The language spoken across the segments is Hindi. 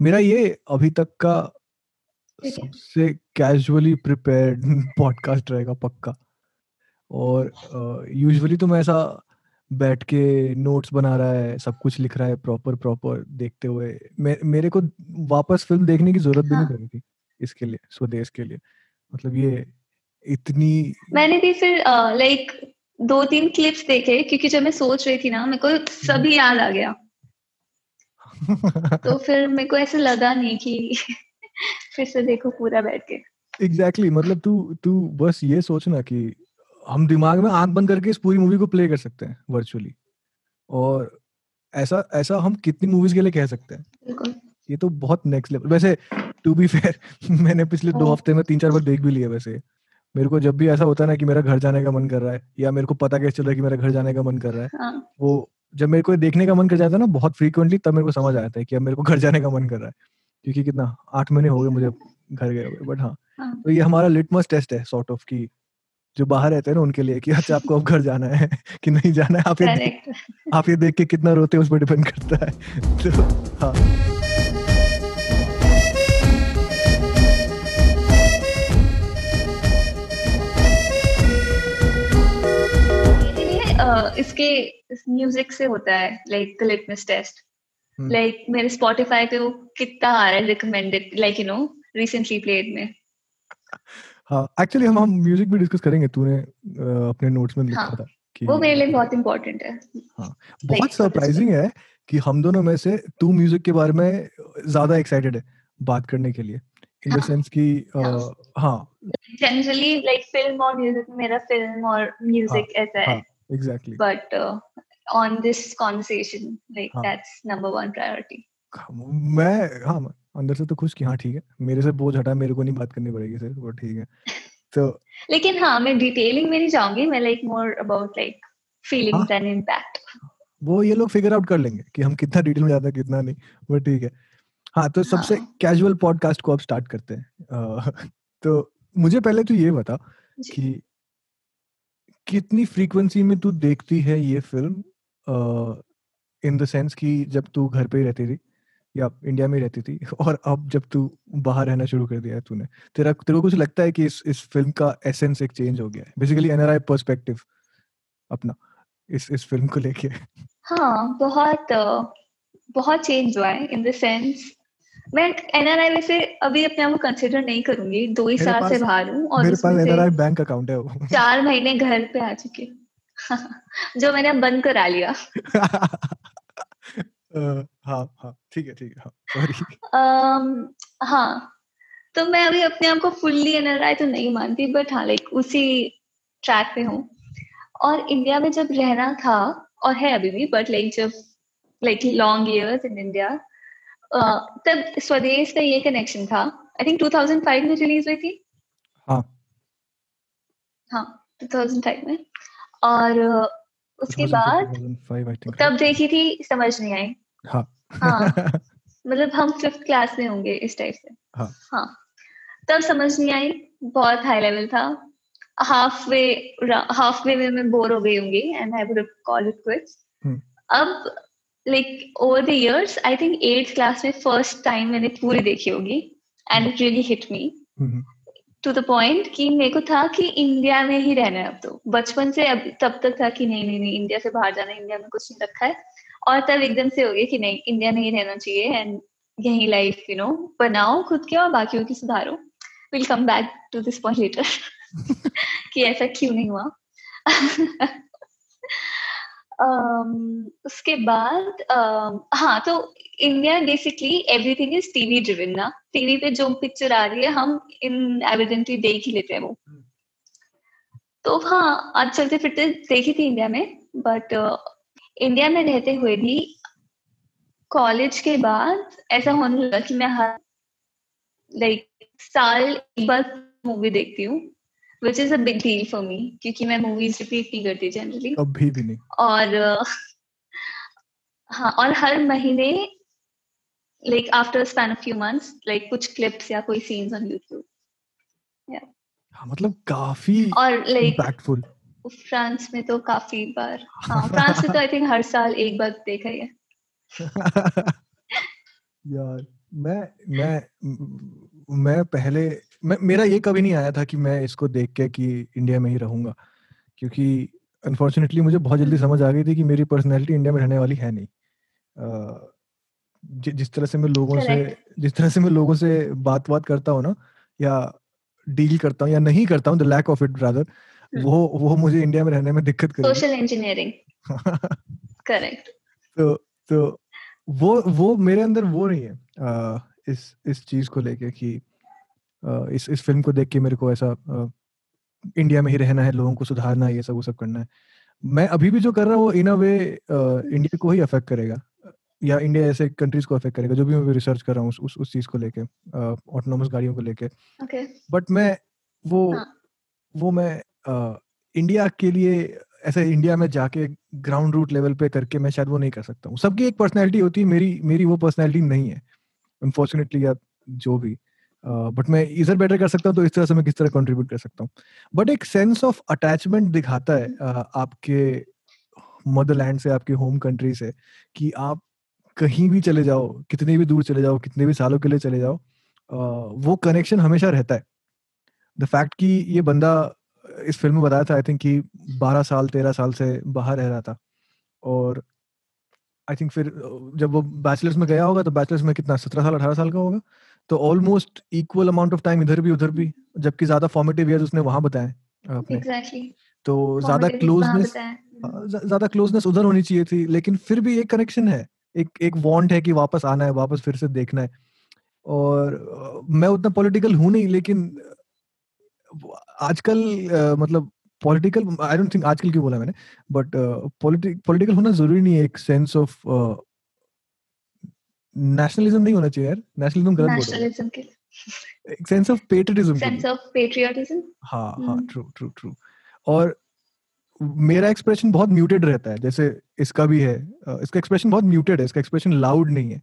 मेरा ये अभी तक का सबसे कैजुअली प्रिपेयर्ड पॉडकास्ट रहेगा पक्का। और यूजुअली uh, तो मैं ऐसा बैठ के नोट्स बना रहा है सब कुछ लिख रहा है प्रॉपर प्रॉपर देखते हुए। मे, मेरे को वापस फ़िल्म देखने की ज़रूरत भी नहीं हाँ। पड़ी थी इसके लिए स्वदेश के लिए। मतलब ये इतनी मैंने भी फिर लाइक दो तीन क्लिप्स देखे क्योंकि जब मैं सोच रही थी ना मेरे को सभी याद आ गया। तो फिर मेरे को ऐसे लगा नहीं कि फिर से देखो पूरा बैठ के। एग्जैक्टली exactly, मतलब तू तू बस ये सोचना कि हम दिमाग में आँख बंद करके इस पूरी मूवी को प्ले कर सकते हैं वर्चुअली और ऐसा ऐसा हम कितनी मूवीज़ के लिए कह सकते हैं? ये तो बहुत नेक्स्ट लेवल वैसे टू बी फेयर मैंने पिछले दो हाँ। हफ़्ते में तीन चार बार देख भी लिया वैसे। मेरे को जब भी ऐसा होता है ना कि मेरा घर जाने का मन कर रहा है या मेरे को पता कैसे चल रहा है कि मेरा घर जाने का मन कर रहा है हाँ. वो जब मेरे को देखने का मन कर जाता है ना बहुत फ्रीक्वेंटली तब मेरे को समझ आता है कि अब मेरे को घर जाने का मन कर रहा है। क्योंकि कितना आठ महीने हो गए मुझे घर गए हुए बट हाँ, हाँ। तो ये हमारा लिटमस टेस्ट है सॉर्ट ऑफ़ की जो बाहर रहते हैं ना उनके लिए कि अच्छा आपको अब घर जाना है कि नहीं जाना है आप ये आप ये देख के कितना रोते हैं उस पर डिपेंड करता है। तो हाँ। इसके म्यूज़िक से होता है like the litmus test like मेरे स्पॉटिफाई पे वो कितना आ रहा है recommended like you know recently played में. हाँ एक्चुअली हम हम म्यूज़िक भी डिस्कस करेंगे तूने अपने नोट्स में लिखा हाँ, था कि वो मेरे लिए बहुत इंपॉर्टेंट है. हाँ बहुत सरप्राइजिंग है कि हम दोनों में से तू म्यूज़िक के बारे में ज़्यादा एक्साइटेड है बात करने के लिए. इन द सेंस कि हाँ. जनरली लाइक फ़िल्म और म्यूज़िक मेरा फ़िल्म और म्यूज़िक हाँ, ऐसा है exactly but on this conversation like that's number one priority मैं हाँ अंदर से तो खुश कि हाँ ठीक है। मेरे से बोझ हटा मेरे को नहीं बात करनी पड़ेगी सर वो ठीक है। तो लेकिन हाँ मैं डिटेलिंग में नहीं जाऊँगी मैं like more about like feelings and impact वो ये लोग फिगर आउट कर लेंगे कि हम कितना डिटेल में जाते हैं कितना नहीं वो ठीक है। हाँ तो सबसे कैजुअल हाँ। पॉडकास्ट को अब स्टार्ट करते हैं। तो मुझे पहले तो ये बता कि कितनी फ्रीक्वेंसी में तू देखती है ये फ़िल्म इन द सेंस कि जब तू घर पे रहती थी, या इंडिया में रहती थी, और अब जब तू बाहर रहना शुरू कर दिया है तूने, तेरा, तेरे को कुछ लगता है कि इस इस फ़िल्म का एसेंस एक चेंज हो गया है? बेसिकली एनआरआई पर्सपेक्टिव अपना, इस इस फ़िल्म को लेके। हाँ बहुत बहुत चेंज हुआ है इन द सेंस मैं एनआरआई वैसे अभी अपने आप को कंसिडर नहीं करूँगी। दो ही साल से बाहर हूँ और मेरे पास एनआरआई बैंक अकाउंट है वो। चार महीने घर पे आ चुके जो मैंने बंद करा लिया। हाँ हाँ ठीक है ठीक है हाँ सॉरी हाँ तो मैं अभी अपने आप को फुल्ली एनआरआई तो नहीं मानती बट हाँ लाइक उसी ट्रैक पे हूँ। और इंडिया में जब रहना था और है अभी भी बट लाइक जब like long years in India तब स्वदेश का ये कनेक्शन था। आई थिंक 2005 में रिलीज़ हुई थी। हाँ। हाँ 2005 में। और उसके बाद तब देखी थी समझ नहीं आई। हाँ। हाँ। मतलब हम फिफ्थ क्लास में होंगे इस टाइप से। हाँ। हाँ। तब समझ नहीं आई बहुत हाई लेवल था। हाफ़ वे हाफ़ वे में मैं बोर हो गई होंगी and I would call it quits अब like over the years I think eighth class में फ़र्स्ट टाइम मैंने पूरी देखी होगी and it really hit me to the point कि मेरे को था कि इंडिया में ही रहना है अब तो। बचपन से अब तब तक था कि नहीं नहीं नहीं इंडिया से बाहर जाना इंडिया में कुछ नहीं रखा है। और तब एकदम से हो गया कि नहीं इंडिया में ही रहना चाहिए एंड यही लाइफ यू नो बनाओ खुद के और बाकियों की सुधारो। Will come back to this point later कि ऐसा क्यों नहीं हुआ? उसके बाद हाँ तो India basically everything is TV driven ना। टीवी पे जो पिक्चर आ रही है हम इन एविडेंटली देख ही लेते हैं वो। तो हाँ आज चलते फिरते देखी थी इंडिया में बट इंडिया में रहते हुए भी कॉलेज के बाद ऐसा होने लगा कि मैं हर लाइक साल एक बार मूवी देखती हूँ। Which is a big deal for me क्योंकि मैं मूवीज़ रिपीट नहीं करती जनरली कभी भी नहीं। और हाँ और हर महीने like after a span of few months like कुछ clips या कोई scenes on YouTube yeah हाँ मतलब काफ़ी और like impactful फ्रांस में तो काफ़ी बार। हाँ फ्रांस में तो आई थिंक हर साल एक बार देखा ही है। यार मैं मैं मैं पहले मेरा ये कभी नहीं आया था कि मैं इसको देख के कि इंडिया में ही रहूँगा क्योंकि अनफॉर्चुनेटली मुझे बहुत जल्दी समझ आ गई थी कि मेरी पर्सनैलिटी इंडिया में रहने वाली है नहीं। जि, जिस तरह से मैं लोगों से जिस तरह से मैं लोगों से बात बात करता हूँ ना या डील करता हूँ या नहीं करता हूँ the lack of it rather वो वो मुझे इंडिया में रहने में दिक्कत कर सोशल इंजीनियरिंग करेक्ट तो तो वो वो मेरे अंदर वो नहीं है आ, इस इस चीज़ को लेके कि इस इस फ़िल्म को देख के मेरे को ऐसा इंडिया में ही रहना है लोगों को सुधारना है ये सब वो सब करना है। मैं अभी भी जो कर रहा हूँ वो इन अ वे इंडिया को ही अफेक्ट करेगा। या इंडिया ऐसे कंट्रीज़ को अफेक्ट करेगा जो भी मैं रिसर्च कर रहा हूँ उस उस चीज़ को लेके ऑटोनोमस गाड़ियों को लेके। बट मैं वो हाँ. वो मैं इंडिया के लिए ऐसे इंडिया में जाके ग्राउंड रूट लेवल पे करके मैं शायद वो नहीं कर सकता हूँ। सबकी एक पर्सनैलिटी होती है मेरी मेरी वो पर्सनैलिटी नहीं है। अनफॉर्चुनेटली या जो भी। बट मैं इधर बेटर कर सकता हूँ तो इस तरह से मैं किस तरह कंट्रीब्यूट कर सकता हूँ। बट एक सेंस ऑफ़ अटैचमेंट दिखाता है आपके मदरलैंड से, आपके होम कंट्री से, कि आप कहीं भी चले जाओ, कितने भी दूर चले जाओ, कितने भी सालों के लिए चले जाओ वो कनेक्शन हमेशा रहता है। द फैक्ट कि ये बंदा इस फ़िल्म में बताया था आई थिंक कि 12 साल 13 साल से बाहर रह रहा था। और आई थिंक फिर, जब वो बैचलर्स में गया होगा तो बैचलर्स में कितना, सत्रह साल, अठारह साल का होगा? तो almost equal amount of time इधर भी उधर भी जबकि ज़्यादा फॉर्मेटिव ईयर्स उसने वहाँ बताए अपने exactly. तो ज़्यादा क्लोजनेस ज़्यादा क्लोजनेस उधर होनी चाहिए थी लेकिन फिर भी एक कनेक्शन है। एक एक वांट है कि वापस आना है वापस फिर से देखना है। और मैं उतना पॉलिटिकल हूँ नहीं लेकिन आजकल uh, मतलब पॉलिटिकल आई डोंट थिंक आजकल क्यों बोला मैंने बट पॉलिटिकल होना ज़रूरी नहीं है एक सेंस ऑफ़ नेशनलिज्म नहीं होना चाहिए यार। नेशनलिज्म गलत नेशनलिज्म के एक sense of patriotism sense of patriotism हाँ हाँ ट्रू ट्रू ट्रू और मेरा एक्सप्रेशन बहुत म्यूटेड रहता है जैसे इसका भी है। इसका एक्सप्रेशन बहुत म्यूटेड है इसका एक्सप्रेशन लाउड नहीं है।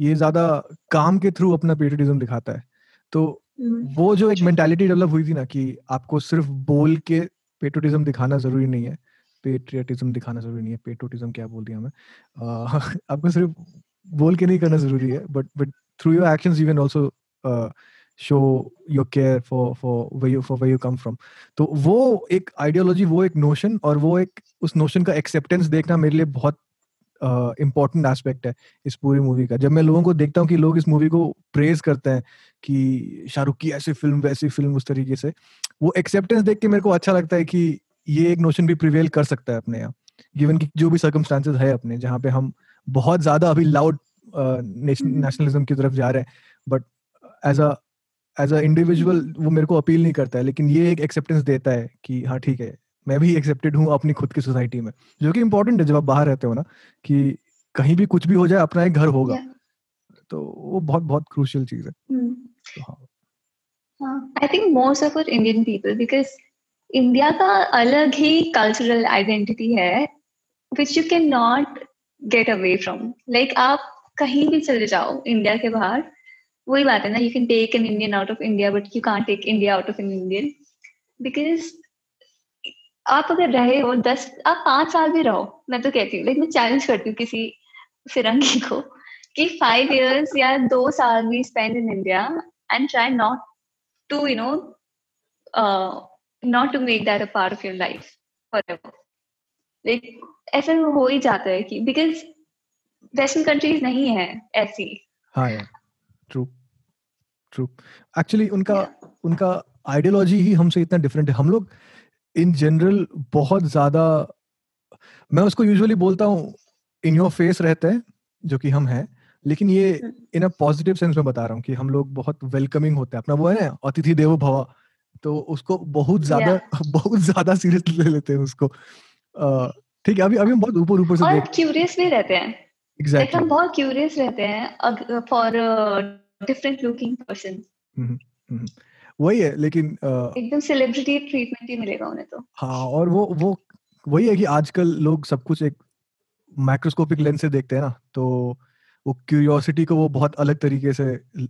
ये ज़्यादा काम के थ्रू अपना पेट्रियटिज्म दिखाता है। तो हम्म। वो जो एक मेंटालिटी डेवलप हुई थी ना कि आपको सिर्फ़ बोल के पेट्रोटिज्म दिखाना ज़रूरी नहीं है। पेट्रियटिज्म दिखाना ज़रूरी नहीं है। पेट्रोटिज्म क्या बोल दिया मैं आपको सिर्फ़ बोल के नहीं करना ज़रूरी है but but through your actions you can also show your care for for way you for way you come from तो वो एक आइडियोलॉजी वो एक नोशन और वो एक उस नोशन का एक्सेप्टेंस देखना मेरे लिए बहुत इम्पोर्टेंट uh, एस्पेक्ट है इस पूरी मूवी का। जब मैं लोगों को देखता हूँ कि लोग इस मूवी को प्रेज करते हैं कि शाहरुख की ऐसी फ़िल्म वैसी फ़िल्म उस तरीके से वो एक्सेप्टेंस देख के मेरे को अच्छा लगता है कि ये एक नोशन भी प्रिवेल कर सकता है अपने यहाँ गिवन की जो भी सर्कमस्टांसेस है अपने जहाँ पे हम बहुत ज़्यादा अभी लाउड नेशनलिज्म की तरफ़ जा रहे हैं but as a as a individual वो मेरे को अपील नहीं करता है लेकिन ये एक एक्सेप्टेंस देता है कि हाँ ठीक है मैं भी एक्सेप्टेड हूँ अपनी खुद की सोसाइटी में जो कि इम्पोर्टेंट है जब आप बाहर रहते हो ना कि कहीं भी कुछ भी हो जाए अपना एक घर होगा। Yeah. तो वो बहुत बहुत क्रूशियल चीज़ है। Hmm. I think most of Indian people because India का अलग ही कल्चरल आइडेंटिटी है which you can not get away from like आप कहीं भी चले जाओ इंडिया के बाहर, वही बात है ना you can take an Indian out of India but you can't take India out of an Indian because आप अगर रहे हो, दस, आप पाँच साल भी रहो, मैं तो कहती हूँ लाइक मैं चैलेंज करती हूँ किसी फिरंगी को कि फाइव इयर्स या दो साल भी spend in India and try not to you know not to make that a part of your life forever like ऐसा हो ही जाता है कि बिकॉज़ वेस्टर्न कंट्रीज़ नहीं है ऐसी। हाँ यार ट्रू ट्रू एक्चुअली उनका yeah. उनका आइडियोलॉजी ही हमसे इतना डिफरेंट है। हम लोग इन जनरल बहुत ज़्यादा मैं उसको यूजुअली बोलता हूँ इन योर फेस रहते हैं जो कि हम हैं लेकिन ये इन अ पॉजिटिव सेंस में बता रहा हूँ कि हम लोग बहुत वेलकमिंग होते हैं। अपना वो है ना अतिथि देवो भवा तो उसको बहुत ज़्यादा yeah. बहुत ज़्यादा सीरियस ले लेते हैं उसको। ठीक है अभी अभी हम बहुत ऊपर ऊपर से देख क्यूरियस भी रहते हैं। एग्जैक्टली हम बहुत क्यूरियस रहते हैं फॉर डिफरेंट लुकिंग पर्सन वही है लेकिन एकदम सेलिब्रिटी ट्रीटमेंट ही मिलेगा उन्हें तो। हाँ और वो वो वही है कि आजकल लोग सब कुछ एक माइक्रोस्कोपिक लेंस से देखते हैं ना तो वो क्यूरियोसिटी को वो बहुत अलग तरीके से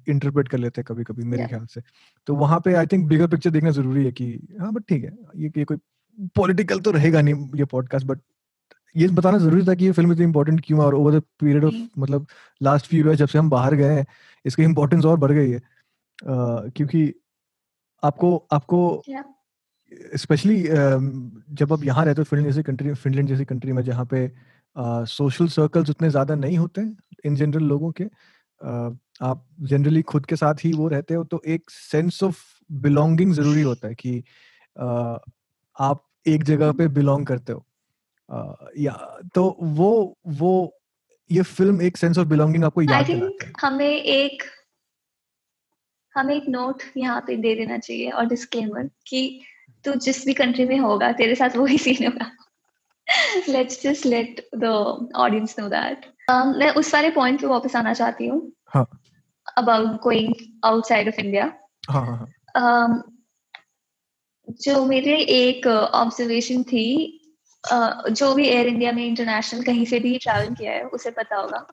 इंटरप्रेट कर लेते हैं कभी कभी मेरे yeah. ख्याल से। तो वहाँ पे आई थिंक बिगर पिक्चर देखना ज़रूरी है कि हाँ बट ठीक है ये ये कोई पॉलिटिकल तो रहेगा नहीं ये पॉडकास्ट बट ये बताना ज़रूरी था कि ये फ़िल्म इतनी इंपॉर्टेंट क्यों है और ओवर द पीरियड ऑफ़ मतलब लास्ट फ्यू ईयर जब से हम बाहर गए हैं इसकी इंपॉर्टेंस और बढ़ गई है। uh, क्योंकि आपको आपको स्पेशली जब आप यहाँ रहते हो फिनलैंड जैसी कंट्री फिनलैंड जैसी कंट्री में जहाँ पे सोशल uh, सर्कल्स उतने ज़्यादा नहीं होते इन जनरल लोगों के uh, आप जनरली खुद के साथ ही वो रहते हो तो एक सेंस ऑफ़ बिलोंगिंग ज़रूरी होता है कि uh, आप एक जगह पे बिलोंग करते हो। या तो वो वो ये फ़िल्म एक सेंस ऑफ़ बिलोंगिंग आपको याद है। हमें एक हमें एक नोट यहाँ पे दे देना चाहिए और डिस्क्लेमर कि तू जिस भी कंट्री में होगा तेरे साथ वही सीन होगा। Let's just let the audience know that मैं उस वाले पॉइंट पे वापस आना चाहती हूँ। About going outside of India जो मेरे एक ऑब्जर्वेशन थी जो भी एयर इंडिया में इंटरनेशनल कहीं से भी ट्रैवल किया है उसे पता होगा।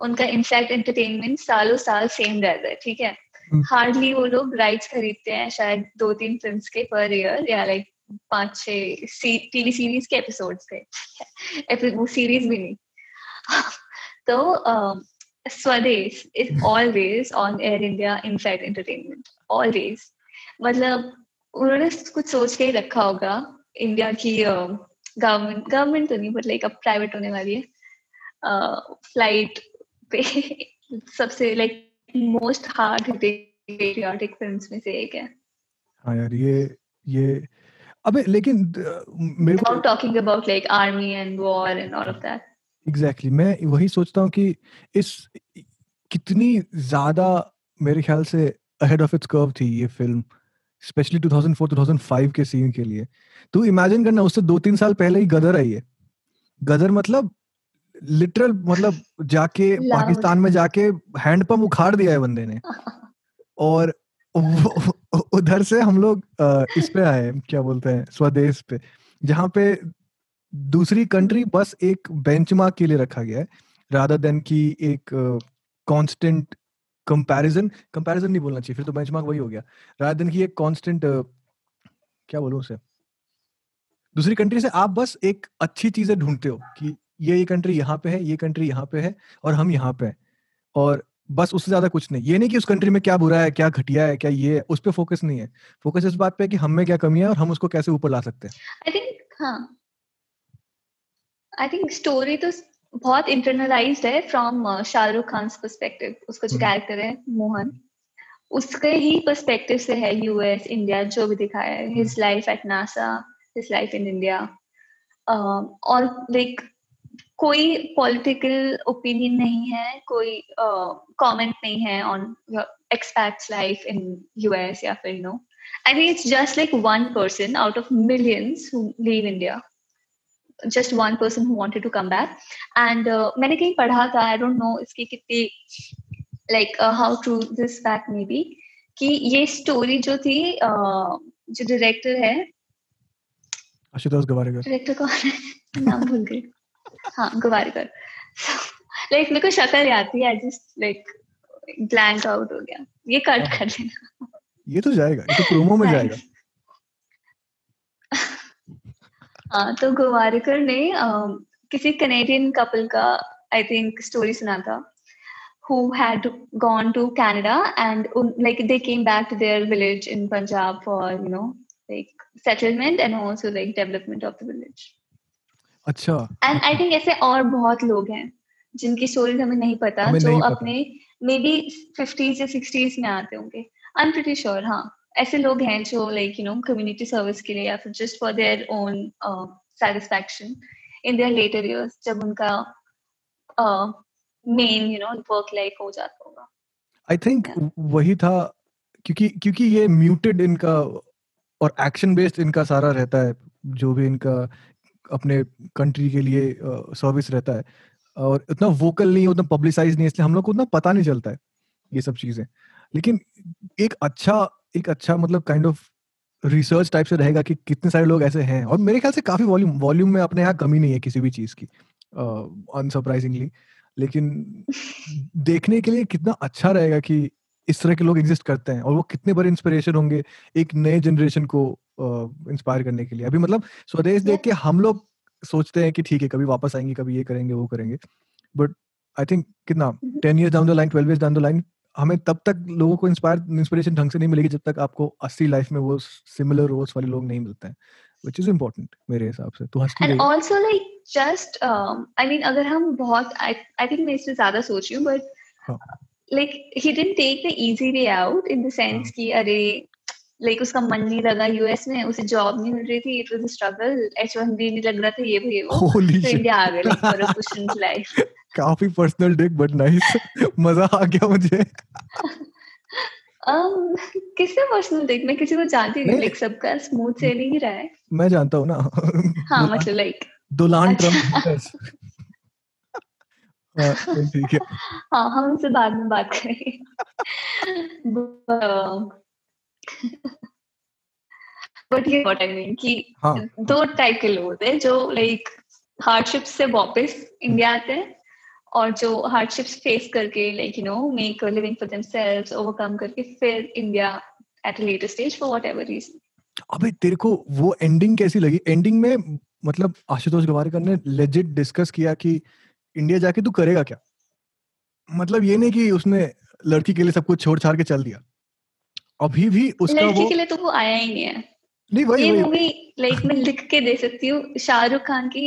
उनका इनफैक्ट एंटरटेनमेंट सालों साल सेम रहता है ठीक है? Hardly hmm. वो लोग राइट्स खरीदते हैं शायद दो तीन फ़िल्म के पर ईयर या लाइक पाँच छह टीवी सीरीज़ के एपिसोड के वो सीरीज़ भी नहीं। तो Swades is always on Air India inside entertainment always मतलब उन्होंने कुछ सोच के ही रखा होगा इंडिया की गवर्नमेंट गवर्नमेंट तो नहीं बट लाइक अब प्राइवेट होने वाली है। फ़्लाइट पे सबसे like most hard patriotic films में से एक है। हाँ यार ये ये अबे लेकिन मेरे को talking about like army and war and all of that exactly मैं वही सोचता हूँ कि इस कितनी ज़्यादा मेरे ख्याल से अहेड ऑफ़ इट्स कर्व थी ये फ़िल्म स्पेशली 2004-2005 के सीन के लिए। तू इमेजिन करना उससे दो तीन साल पहले ही गदर आई है। गदर मतलब लिटरल मतलब जाके पाकिस्तान में जाके हैंडपंप उखाड़ दिया है बंदे ने। और उधर से हम लोग इस पे आए क्या बोलते हैं स्वदेश पे जहाँ पे दूसरी कंट्री बस एक बेंचमार्क के लिए रखा गया है राधा देन की एक कांस्टेंट कंपैरिजन कंपैरिजन नहीं बोलना चाहिए, फिर तो बेंचमार्क वही हो गया। रादर देन की एक कांस्टेंट क्या बोलूँ उसे? दूसरी कंट्री से आप बस एक अच्छी चीज़ें ढूंढते हो कि ये ये कंट्री यहाँ पे है, ये कंट्री यहाँ पे है और हम यहाँ पे हैं। और बस उससे ज़्यादा कुछ नहीं। ये नहीं कि उस कंट्री में क्या बुरा है, क्या घटिया है, क्या ये है, उस पर फोकस नहीं है। फोकस इस बात पे है कि हम में क्या कमी है और हम उसको कैसे ऊपर ला सकते हैं। आई थिंक हाँ। आई थिंक स्टोरी तो बहुत इंटरनलाइज्ड है फ्रॉम शाहरुख खान पर्सपेक्टिव उसका जो कैरेक्टर हम्म। है मोहन उसके ही पर्सपेक्टिव से है यूएस इंडिया जो भी दिखाया है his life at NASA his life in India. Uh, और लाइक कोई पॉलिटिकल ओपिनियन नहीं है कोई कमेंट uh, नहीं है on expats life in US या फिर. I think it's just like one person out of millions who leave India. Just one person who wanted to come back. And uh, मैंने कहीं पढ़ा था I don't know इसकी कितनी like uh, how true this fact may be कि ये स्टोरी जो थी uh, जो डायरेक्टर है आशुतोष गवारीकर डायरेक्टर कौन है? नाम भूल गई। हाँ गवारीकर लाइक मेरे को शक्ल याद थी I just like blank out हो गया। ये कट हाँ। कर देना। ये तो जाएगा ये तो प्रोमो में जाएगा। हाँ तो गवारीकर ने किसी कनेडियन कपल का आई थिंक स्टोरी सुना था who had gone to Canada and like they came back to their village in Punjab for you know like settlement and also like development of the village अच्छा एंड आई थिंक ऐसे और बहुत लोग हैं जिनकी स्टोरीज हमें नहीं पता हमें जो नहीं अपने मे बी फिफ्टीज या सिक्सटीज में आते होंगे आई एम प्रिटी श्योर हाँ ऐसे लोग हैं जो like you know community service के लिए या फिर just for their own satisfaction in their later years जब उनका main you know work life हो जाता होगा। आई थिंक वही था क्योंकि क्योंकि ये म्यूटेड इनका और एक्शन बेस्ड इनका सारा रहता है जो भी इनका अपने कंट्री के लिए सर्विस uh, रहता है। और उतना वोकल नहीं उतना पब्लिसाइज नहीं इसलिए हम लोग को उतना पता नहीं चलता है ये सब चीज़ें। लेकिन एक अच्छा एक अच्छा मतलब काइंड ऑफ़ रिसर्च टाइप से रहेगा कि कितने सारे लोग ऐसे हैं। और मेरे ख्याल से काफ़ी वॉल्यूम वॉल्यूम में अपने यहाँ कमी नहीं है किसी भी चीज़ की अनसरप्राइजिंगली uh, लेकिन देखने के लिए कितना अच्छा रहेगा कि इस तरह के लोग एग्जिस्ट करते हैं और वो कितने बड़े इंस्पिरेशन होंगे एक नए जनरेशन को इंस्पायर करने के लिए। अभी मतलब स्वदेश देख के हम लोग सोचते हैं कि ठीक है कभी वापस आएँगे कभी ये करेंगे वो करेंगे। बट आई थिंक कितना ten years down the line twelve year down the line हमें तब तक लोगों को इंस्पायर इंस्पिरेशन ढंग से नहीं मिलेगी जब तक आपको असली लाइफ में वो सिमिलर रोल्स वाले लोग नहीं मिलते हैं which is important मेरे हिसाब से तो हंसती and also like just um, I mean अगर हम बहुत I, I think मैं इससे ज़्यादा सोच रही हूँ but हाँ. like he didn't take the easy way out in the sense हाँ. कि अरे लाइक उसका मन नहीं लगा यूएस में उसे जॉब नहीं मिल रही थी it was a struggle H one B नहीं लग रहा था ये भी वो। तो इंडिया आ गया फॉर अ इन लाइफ काफ़ी पर्सनल डिक बट नाइस मज़ा आ गया मुझे। Um, किससे पर्सनल डिक मैं किसी को जानती नहीं लाइक सबका स्मूथ सेलिंग ही रहा है। मैं जानता हूँ ना। हाँ मतलब लाइक दुलान ट्रंप हाँ, ठीक है। हाँ हम उनसे बाद में बात करेंगे। बट ये व्हाट आई मीन कि दो टाइप के लोग होते हैं जो लाइक हार्डशिप से वापस इंडिया आते हैं और जो हार्डशिप्स फेस करके like you know make a living for themselves overcome करके फिर India at a later stage for whatever reason अबे तेरे को वो एंडिंग कैसी लगी? एंडिंग में मतलब आशुतोष गवारकर ने लेजिट डिस्कस किया कि इंडिया जाके तू करेगा क्या? मतलब ये नहीं कि उसने लड़की के लिए सब कुछ छोड़ छाड़ के चल दिया। अभी भी उसका लड़की वो... के लिए तो वो आया ही नहीं है। नहीं वही ये मूवी लाइक मैं लिख के दे सकती हूँ शाहरुख खान की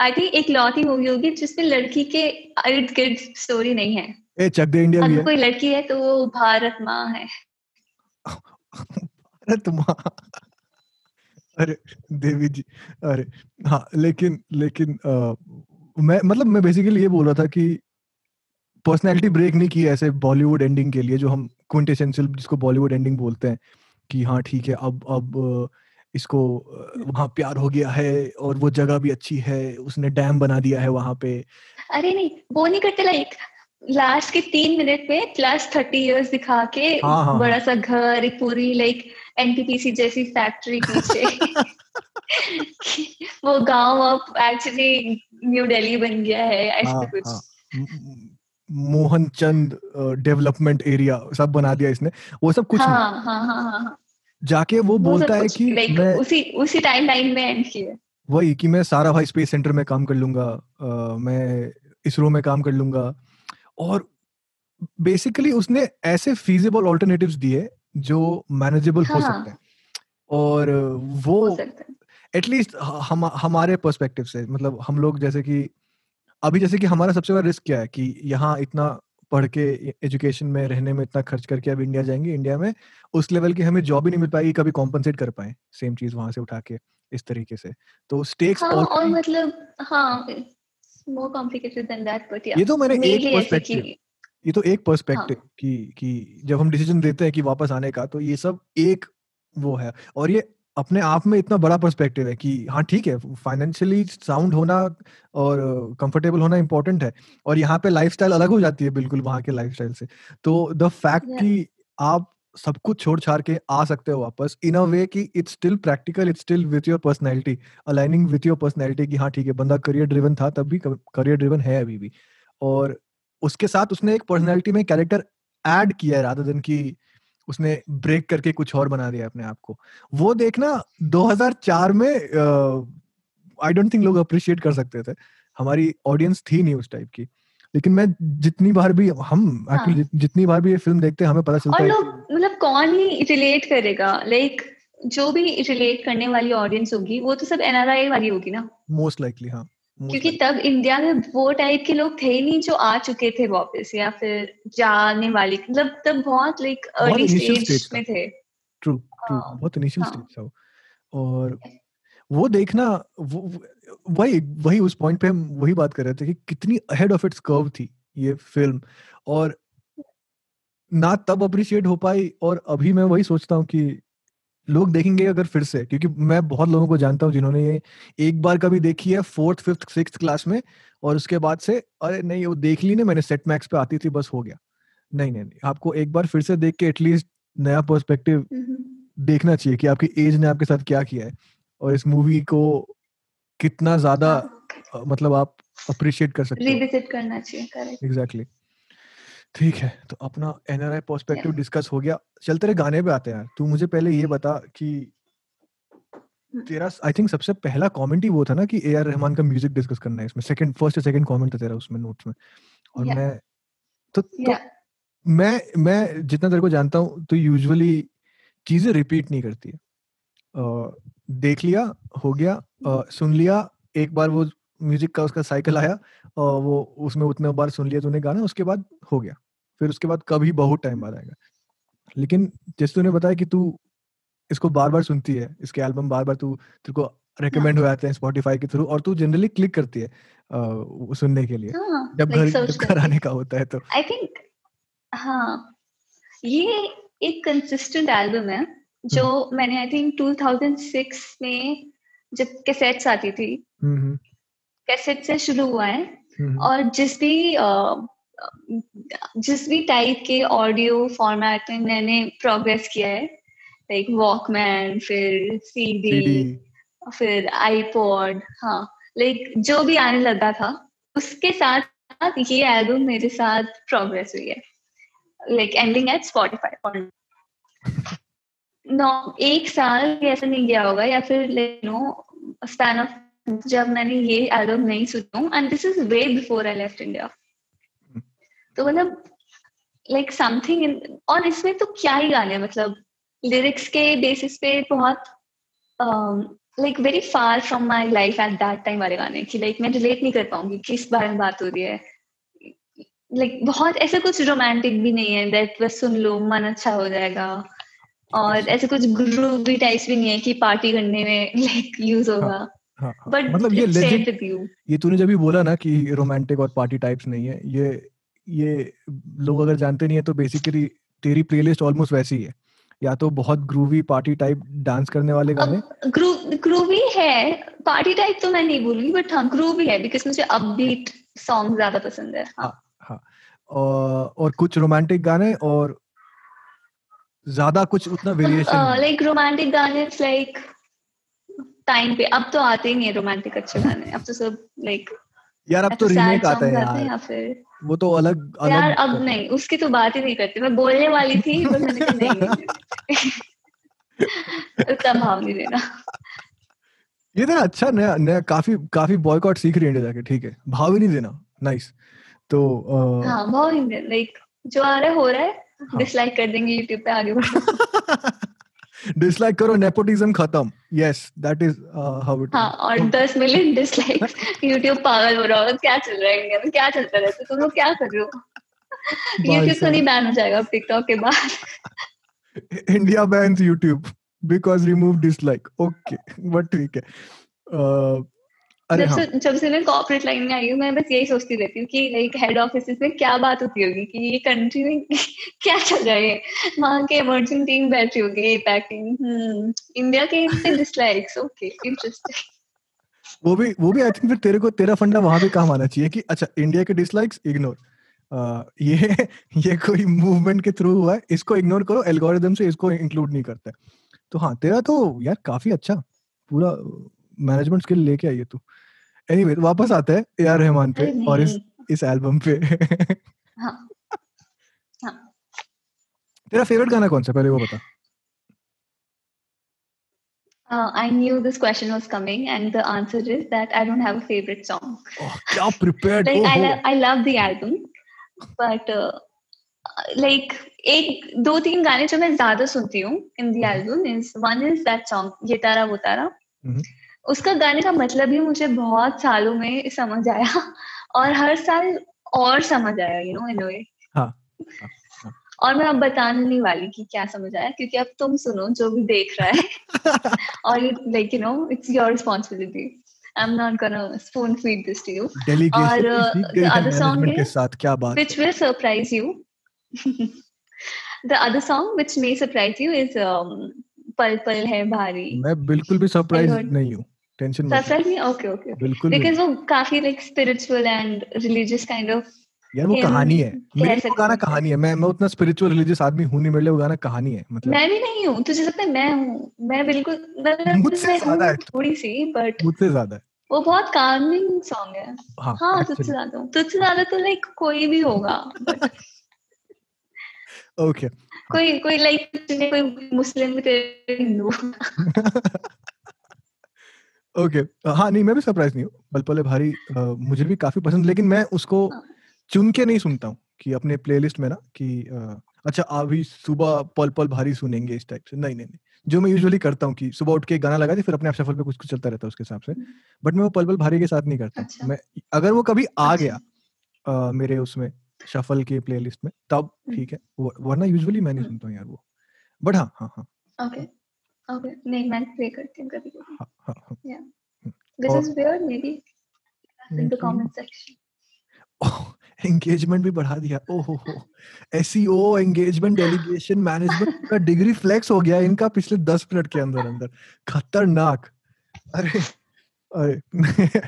आई थिंक एक लौती मूवी होगी जिसमें लड़की के इर्द गिर्द स्टोरी नहीं है। ए चक दे इंडिया भी है कोई लड़की है तो वो भारत माँ है। भारत माँ। अरे देवी जी अरे हाँ लेकिन लेकिन आ, मैं मतलब मैं बेसिकली ये बोल रहा था कि पर्सनैलिटी ब्रेक नहीं की ऐसे बॉलीवुड एंडिंग के लिए जो हम क्विंटेसेंशियल जिसको बॉलीवुड एंडिंग बोलते हैं कि हाँ ठीक है अब अब इसको वहाँ प्यार हो गया है और वो जगह भी अच्छी है उसने डैम बना दिया है वहाँ पे अरे नहीं वो नहीं करते लाइक लास्ट के तीन मिनट में लास्ट थर्टी इयर्स दिखा के हाँ, हाँ, बड़ा हाँ। सा घर एक पूरी लाइक एनटीपीसी जैसी फैक्ट्री पीछे वो गाँव अब एक्चुअली न्यू दिल्ली बन गया है ऐसे हाँ, कुछ हाँ. मोहन चंद डेवलपमेंट एरिया सब बना दिया इसने। वो सब कुछ हाँ, हाँ, हाँ, हाँ, हाँ. जाके वो, वो बोलता है कि मैं उसी उसी टाइम लाइन में एंड किया वही कि मैं सारा भाई स्पेस सेंटर में काम कर लूँगा आ, मैं इसरो में काम कर लूँगा। और बेसिकली उसने ऐसे फीजिबल ऑल्टरनेटिव्स दिए जो मैनेजेबल हाँ, हो। सकते हैं। और वो एटलीस्ट हम हमारे पर्सपेक्टिव से मतलब हम लोग जैसे कि अभी जैसे कि हमारा सबसे बड़ा रिस्क क्या है कि यहाँ इतना पढ़ के एजुकेशन में रहने में इतना खर्च करके अब इंडिया जाएँगे इंडिया में उस लेवल की हमें जॉब ही नहीं मिल पाएगी कभी कॉम्पनसेट कर पाए सेम चीज़ वहाँ से उठा के इस तरीके से तो स्टेक्स हाँ, और मतलब हाँ more complicated than that but ये तो मैंने एक पर्सपेक्टिव ये तो एक पर्सपेक्टिव हाँ. कि कि जब हम डिसीज़न देते हैं कि वापस आने का तो ये सब एक वो है और ये अपने आप में इतना बड़ा पर्सपेक्टिव है कि हाँ ठीक है फाइनेंशियली साउंड होना और कंफर्टेबल होना इंपॉर्टेंट है और यहाँ पे लाइफस्टाइल अलग हो जाती है बिल्कुल वहाँ के लाइफस्टाइल से तो द फैक्ट yeah. कि आप सब कुछ छोड़ छाड़ के आ सकते हो वापस इन अ वे कि it's still practical it's still with your personality aligning with your personality कि हाँ ठीक है बंदा करियर ड्रिवन था तब भी करियर ड्रिवन है अभी भी और उसके साथ उसने एक पर्सनैलिटी में कैरेक्टर एड किया है राधा दिन की उसने ब्रेक करके कुछ और बना दिया अपने आप को। वो देखना 2004 में आई डोंट थिंक लोग अप्रिशिएट कर सकते थे। हमारी ऑडियंस थी नहीं उस टाइप की। लेकिन मैं जितनी बार भी हम एक्चुअली हाँ. जितनी बार भी ये फ़िल्म देखते हैं हमें पता चलता है मतलब कौन ही रिलेट करेगा? लाइक जो भी रिलेट करने वाली ऑडियंस होगी वो तो सब एनआरआई वाली होगी ना? मोस्ट लाइकली हाँ। क्योंकि तब इंडिया में वो टाइप के लोग थे ही नहीं जो आ चुके थे वापस या फिर जाने वाले। मतलब तब बहुत लाइक अर्ली स्टेज में थे। ट्रू ट्रू हाँ, बहुत इनिशियल स्टेज हाँ। था और वो देखना वो वही वही उस पॉइंट पे हम वही बात कर रहे थे कि कितनी अहेड ऑफ़ इट्स कर्व थी ये फ़िल्म और ना तब अप्रिशिएट हो पाई और अभी मैं वही सोचता हूँ कि लोग देखेंगे अगर फिर से क्योंकि मैं बहुत लोगों को जानता हूँ जिन्होंने ये एक बार कभी देखी है फोर्थ फिफ्थ सिक्स क्लास में और उसके बाद से अरे नहीं वो देख ली ना मैंने सेट मैक्स पे आती थी बस हो गया नहीं नहीं नहीं आपको एक बार फिर से देख के एटलीस्ट नया पर्सपेक्टिव देखना चाहिए कि आपकी एज ने आपके साथ क्या किया है और इस मूवी को कितना ज़्यादा हाँ। मतलब आप अप्रिशिएट कर सकते हैं करना चाहिए करेक्ट एग्जैक्टली exactly. ठीक है तो अपना एनआरआई पर्सपेक्टिव डिस्कस हो गया। चलते रहे गाने पे आते हैं तू मुझे पहले ये बता कि तेरा आई थिंक सबसे पहला कमेंट ही वो था ना कि ए आर रहमान का म्यूज़िक डिस्कस करना है इसमें। सेकंड फ़र्स्ट या सेकंड कमेंट था तेरा उसमें नोट्स में। और yeah. मैं तो, yeah. तो मैं मैं जितना तेरे को जानता हूँ तो यूजुअली चीज़ें रिपीट नहीं करती है। uh, देख लिया हो गया। uh, सुन लिया एक बार वो म्यूज़िक का उसका साइकिल आया। वो उसमें उतने बार सुन लिया तूने गाना उसके बाद हो गया फिर उसके बाद कभी बहुत टाइम बाद आएगा लेकिन जैसे तूने बताया कि तू इसको बार बार सुनती है इसके एल्बम बार बार तू तेरे को रेकमेंड हो जाते हैं स्पॉटिफाई के थ्रू और तू जनरली क्लिक करती है uh, सुनने के लिए हाँ, जब घर घर आने का होता है तो आई थिंक हाँ ये एक कंसिस्टेंट एल्बम है जो hmm. मैंने आई थिंक 2006 में जब कैसेट्स आती थी कैसेट hmm. से शुरू हुआ है. और जिस भी जिस भी टाइप के ऑडियो फॉर्मेट में मैंने प्रोग्रेस किया है लाइक वॉकमैन फिर सीडी फिर आईपॉड हाँ लाइक जो भी आने लगा था उसके साथ साथ ये एल्बम मेरे साथ प्रोग्रेस हुई है like ending at Spotify no एक साल ऐसा नहीं गया होगा या फिर नो स्पैन ऑफ़ जब मैंने ये एल्बम नहीं सुना and this is way before I left India तो मतलब लाइक समथिंग और इसमें तो क्या ही गाने मतलब लिरिक्स के बेसिस पे बहुत like very far from my life at that time वाले गाने की लाइक मैं रिलेट नहीं कर पाऊँगी किस बारे में बात हो रही है। लाइक like, बहुत ऐसा कुछ रोमांटिक भी नहीं है दैट बस सुन लो मन अच्छा हो जाएगा। और ऐसे कुछ ग्रूवी टाइप्स भी नहीं है कि पार्टी करने में लाइक यूज़ होगा। हाँ, हाँ, हाँ। मतलब ये लेजिट ये तूने जब भी बोला ना कि रोमांटिक और पार्टी टाइप्स नहीं है ये ये लोग अगर जानते नहीं है तो बेसिकली तेरी प्लेलिस्ट ऑलमोस्ट वैसी है या तो बहुत ग्रूवी पार्टी टाइप डांस करने वाले गाने। ग्रूवी है। पार्टी टाइप तो मैं नहीं बोलूँगी बट हाँ ग्रूवी है बिकॉज़ मुझे अपबीट सॉन्ग ज़्यादा पसंद है। हाँ। हाँ और, और कुछ रोमांटिक गाने और ज़्यादा कुछ उतना वेरिएशन लाइक रोमांटिक गाने लाइक टाइम पे। अब तो आते ही नहीं रोमांटिक अच्छे गाने। अब तो सब लाइक यार अब तो रीमेक आता है यार। या फिर? वो तो अलग अलग यार अब नहीं। उसकी तो बात ही नहीं करती। मैं बोलने वाली थी पर मैंने कहा नहीं उतना भाव नहीं देना। ये तो अच्छा नया नया काफ़ी काफ़ी बॉयकॉट सीख रही है जाके। ठीक है। भाव ही नहीं देना। नाइस तो आ... हाँ भाव ही नहीं लाइक जो आ रहा है हो रहा है। हाँ. डिसलाइक कर देंगे यूट्यूब पे आगे बढ़ो डिसलाइक करो नेपोटिज्म खत्म. Yes that is how it हाँ और 10 मिलियन डिसलाइक्स YouTube पागल हो रहा है क्या चल रहा है इंडिया में? क्या चल रहा है? तुम लोग क्या कर रहे हो? YouTube तो नहीं बैन हो जाएगा टिकटॉक के बाद. India bans YouTube because remove dislike okay but ठीक है. Uh, जब हाँ. से जब से मैं कॉर्पोरेट लाइन में आई हूँ मैं बस यही सोचती रहती हूँ कि लाइक हेड ऑफ़िस में क्या बात होती होगी कि ये कंट्री में क्या चल रहा है? वहाँ के इमर्जिंग टीम बैठी होगी पैकिंग इंडिया के डिसलाइक्स ओके इंटरेस्टिंग वो भी वो भी आई थिंक फिर तेरे को तेरा फंडा वहाँ पे काम आना चाहिए कि अच्छा इंडिया के डिसलाइक्स इग्नोर Uh, ये ये कोई मूवमेंट के थ्रू हुआ है इसको इग्नोर करो एल्गोरिदम से इसको इंक्लूड नहीं करते तो हाँ तेरा तो यार काफ़ी अच्छा पूरा मैनेजमेंट स्किल लेके आई है तू। एनीवे anyway, वापस आते हैं ए आर रहमान पे और इस इस एल्बम पे हाँ, हाँ. तेरा फेवरेट गाना कौन सा पहले वो बता Uh, I knew this question was coming, and the answer is that I don't have a favorite song. Oh, क्या prepared? like oh, I, lo- I love the album, but uh, like एक दो तीन गाने जो मैं ज़्यादा सुनती हूँ in the album is one is that song ये तारा वो तारा उसका गाने का मतलब ही मुझे बहुत सालों में समझ आया और हर साल और समझ आया यू नो इन वे और मैं अब बताने नहीं वाली कि क्या समझ आया क्योंकि अब तुम सुनो जो भी देख रहा है। और like you know it's your responsibility I am not gonna spoon feed this to you और अदर सॉन्ग के साथ क्या बात which will surprise you the other song which may surprise you is पल पल है भारी मैं बिल्कुल भी सरप्राइज़ नहीं हूँ। टेंशन मत सच में? ओके ओके बिल्कुल बिकॉज़ वो काफ़ी like spiritual and religious kind of यार वो कहानी है। मेरे को गाना कहानी है। मैं मैं उतना स्पिरिचुअल रिलीजियस आदमी हूँ नहीं। मेरे लिए वो गाना कहानी है मतलब। मैं भी नहीं हूँ। तुझे लगता है मैं हूँ? मैं बिल्कुल मतलब मुझसे ज़्यादा है। थोड़ी सी बट मुझसे ज़्यादा है। वो बहुत कामिंग सॉन्ग है। हाँ, हाँ तुझसे ज़्यादा तुझसे ज़्यादा तो लाइक कोई भी होगा ओके कोई कोई लाइक कोई मुस्लिम हिंदू ओके। हाँ नहीं मैं भी सरप्राइज़ नहीं हूँ। पल पल भारी मुझे भी काफ़ी पसंद लेकिन मैं उसको हाँ। चुन के नहीं सुनता हूँ कि अपने प्लेलिस्ट में ना कि अच्छा अभी सुबह पल पल भारी सुनेंगे इस टाइप से। नहीं नहीं नहीं। जो मैं यूजुअली करता हूँ कि सुबह उठ के गाना लगा दे फिर अपने आप सफ़र पे कुछ कुछ चलता रहता है उसके हिसाब से। बट मैं वो पल पल भारी के साथ नहीं करता। अच्छा। मैं अगर वो कभी आ अच्छा। गया आ, मेरे उसमें शफल के प्लेलिस्ट में तब। ठीक है। वरना यूजुअली मैं नहीं। सुनता हूँ यार वो। बट हाँ हाँ हाँ। ओके। ओके नहीं मैं प्ले करती हूँ कभी कभी this is weird maybe in the comment section. Engagement भी बढ़ा दिया। ओहो हो। एसईओ एंगेजमेंट डेलीगेशन मैनेजमेंट का डिग्री फ्लेक्स हो गया इनका पिछले दस मिनट के अंदर अंदर। खतरनाक। अरे अरे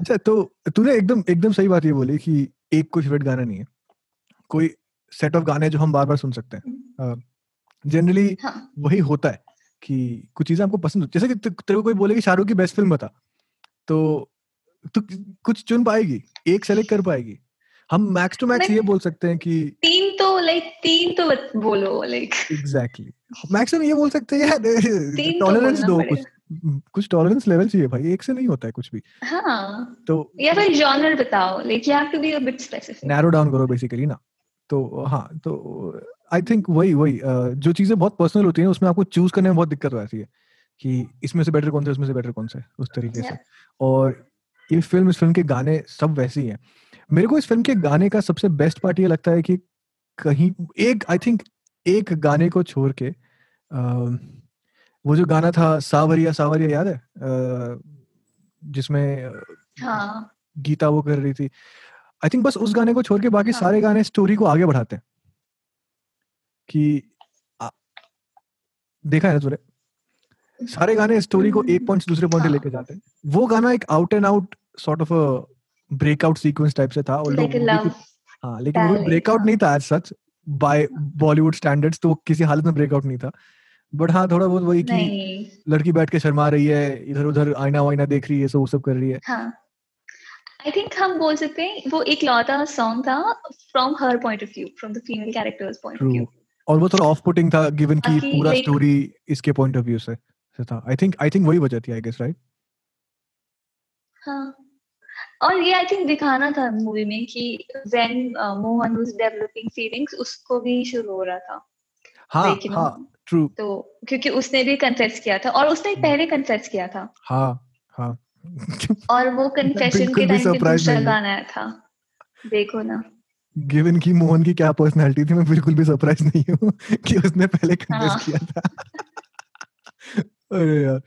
अच्छा तो तूने एकदम एकदम सही बात ये बोली कि एक कोई फेवरेट गाना नहीं है। कोई सेट ऑफ़ गाने जो हम बार बार सुन सकते हैं। जनरली uh, हाँ. वही होता है। कि कुछ चीज़ें आपको पसंद जैसे कि तेरे को कोई बोले कि शाहरुख की बेस्ट फ़िल्म बता तो तो कुछ चुन पाएगी एक सेलेक्ट कर पाएगी। हम मैक्स टू मैक्स ये बोल सकते हैं कि तीन तो लाइक तीन तो बोलो लाइक एग्जैक्टली मैक्सिमम ये बोल सकते हैं यार टॉलरेंस तो दो कुछ कुछ टॉलरेंस लेवल चाहिए भाई एक से नहीं होता है कुछ भी। हाँ। तो या फिर जॉनर बताओ like you have to be a bit specific narrow down करो बेसिकली ना। तो हाँ तो आई थिंक वही वही जो चीज़ें बहुत पर्सनल होती हैं उसमें आपको चूज़ करने में बहुत दिक्कत रहती है कि इसमें से बेटर कौन सा उसमें से बेटर कौन सा है उस तरीके से। और ये फ़िल्म इस फ़िल्म के गाने सब वैसे ही हैं। मेरे को इस फ़िल्म के गाने का सबसे बेस्ट पार्ट ये लगता है कि कहीं एक आई थिंक एक गाने को छोड़ के आ, वो जो गाना था सावरिया सावरिया याद है? जिसमें हाँ. गीता वो कर रही थी। आई थिंक बस उस गाने को छोड़ के बाकी हाँ. सारे गाने स्टोरी को आगे बढ़ाते हैं। कि आ, देखा है ना तूने? सारे गाने स्टोरी को एक पॉइंट से दूसरे पॉइंट हाँ. लेके जाते हैं। वो गाना एक out and out sort of breakout sequence type से था और लोग हाँ लेकिन वो ब्रेकआउट नहीं था as such by Bollywood standards तो किसी हालत में ब्रेकआउट नहीं था। बट हाँ थोड़ा बहुत वही कि लड़की बैठ के शर्मा रही है इधर उधर आईना वाइना देख रही है सब सब कर रही है। हाँ। आई थिंक हम बोल सकते हैं वो एक लौता सॉन्ग था from her point of view from the female characters point of view और वो थोड़ा ऑफ़ पुटिंग था गिवन की पूरा स्टोरी इसके पॉइंट ऑफ़ व्यू से से था। आई थिंक आई थिंक वही वजह थी आई गेस राइट हाँ। और ये आई थिंक दिखाना था मूवी में कि when Mohan was developing feelings उसको भी शुरू हो रहा था। हाँ हाँ ट्रू तो क्योंकि उसने भी कन्फेस किया था और उसने hmm. पहले कन्फेस किया था। हाँ हाँ। और वो कन्फेशन के टाइम पे दूसरा गाना आया था। देखो ना। गिवन की मोहन की क्या पर्सनालिटी थी मैं बिल्कुल भी सरप्राइज़ नहीं हूँ कि उसने पहले कन्फेस हाँ. किया था। अरे यार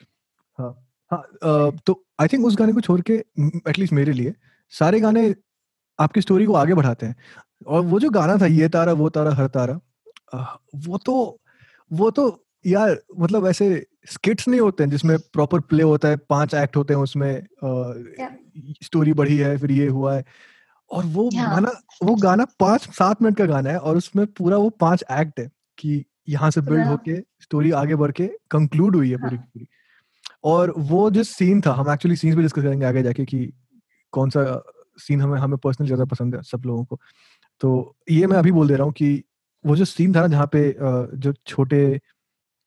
हाँ। हाँ तो आई थिंक उस गाने को छोड़ के एटलीस्ट मेरे लिए सारे गाने आपकी स्टोरी को आगे बढ़ाते हैं। और वो जो गाना था ये तारा वो तारा हर तारा वो तो वो तो यार मतलब ऐसे स्किट्स नहीं होते हैं जिसमें प्रॉपर प्ले होता है पाँच एक्ट होते हैं उसमें स्टोरी बढ़ी है फिर ये हुआ है। और वो गाना वो गाना पाँच सात मिनट का गाना है और उसमें पूरा वो पाँच एक्ट है कि यहाँ से बिल्ड होके स्टोरी आगे बढ़ के कंक्लूड हुई है पूरी हाँ. पूरी। और वो जो सीन था हम एक्चुअली सीन्स भी डिस्कस करेंगे आगे जाके कि कौन सा सीन हमें हमें पर्सनली ज़्यादा पसंद है सब लोगों को। तो ये मैं अभी बोल दे रहा हूँ कि वो जो सीन था ना जहाँ पे जो छोटे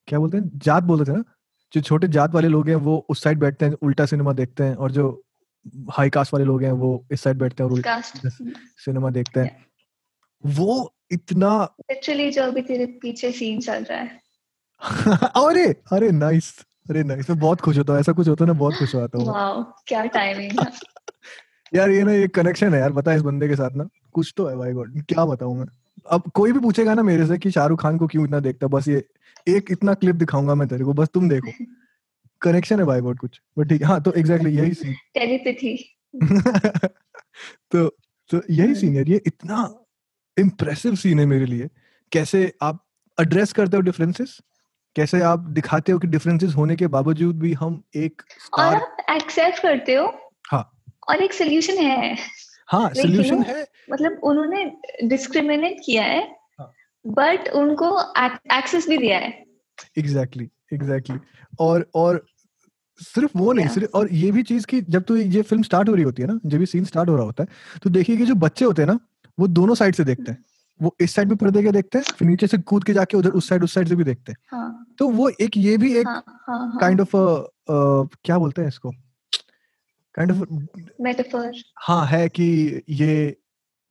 क्या बोलते हैं? जात बोलते थे ना? जो छोटे जात वाले लोग हैं वो उस साइड बैठते हैं उल्टा सिनेमा देखते हैं और जो हाई कास्ट वाले लोग हैं वो इस साइड बैठते हैं और सिनेमा देखते हैं। वो इतना एक्चुअली जो अभी तेरे पीछे सीन चल रहा है। अरे अरे नाइस अरे नहीं मैं बहुत खुश होता हूँ ऐसा कुछ होता है ना बहुत खुश होता हूँ क्या टाइमिंग यार ये ना एक कनेक्शन है यार बता इस बंदे के साथ ना कुछ तो है भाई गॉड क्या बताऊँ मैं। अब कोई भी पूछेगा ना मेरे से कि शाहरुख खान को क्यों इतना देखता बस ये एक इतना क्लिप दिखाऊँगा मैं तेरे को बस तुम देखो। कनेक्शन है गॉड कुछ। बट ठीक है हाँ तो एग्जैक्टली exactly, यही सीन टेलीपैथी तो तो यही सीन है। ये इतना इम्प्रेसिव सीन है मेरे लिए। कैसे आप एड्रेस करते हो डिफरेंसेस कैसे आप दिखाते हो कि डिफरेंसेस होने के बावजूद भी हम एक और आप एक्सेप्ट करते हो? हाँ। और एक सोल्यूशन है। हाँ सोल्यूशन है। मतलब उन्होंने डिस्क्रिमिनेट किया है बट हाँ. उनको एक्सेस भी दिया है। Exactly exactly, exactly exactly. और और सिर्फ़ वो नहीं सिर्फ़ और ये भी चीज़ की जब तो ये फ़िल्म स्टार्ट हो रही होती है ना जब ये सीन स्टार्ट हो रहा होता है तो देखिए कि जो बच्चे होते हैं ना वो दोनों साइड से देखते हैं। वो इस साइड भी पर्दे के देखते हैं फिर नीचे से कूद के जाके उधर उस साइड उस साइड से भी देखते हैं। हाँ. तो वो एक ये भी एक काइंड ऑफ़ क्या बोलते हैं इसको? काइंड ऑफ़ मेटाफर हाँ है कि ये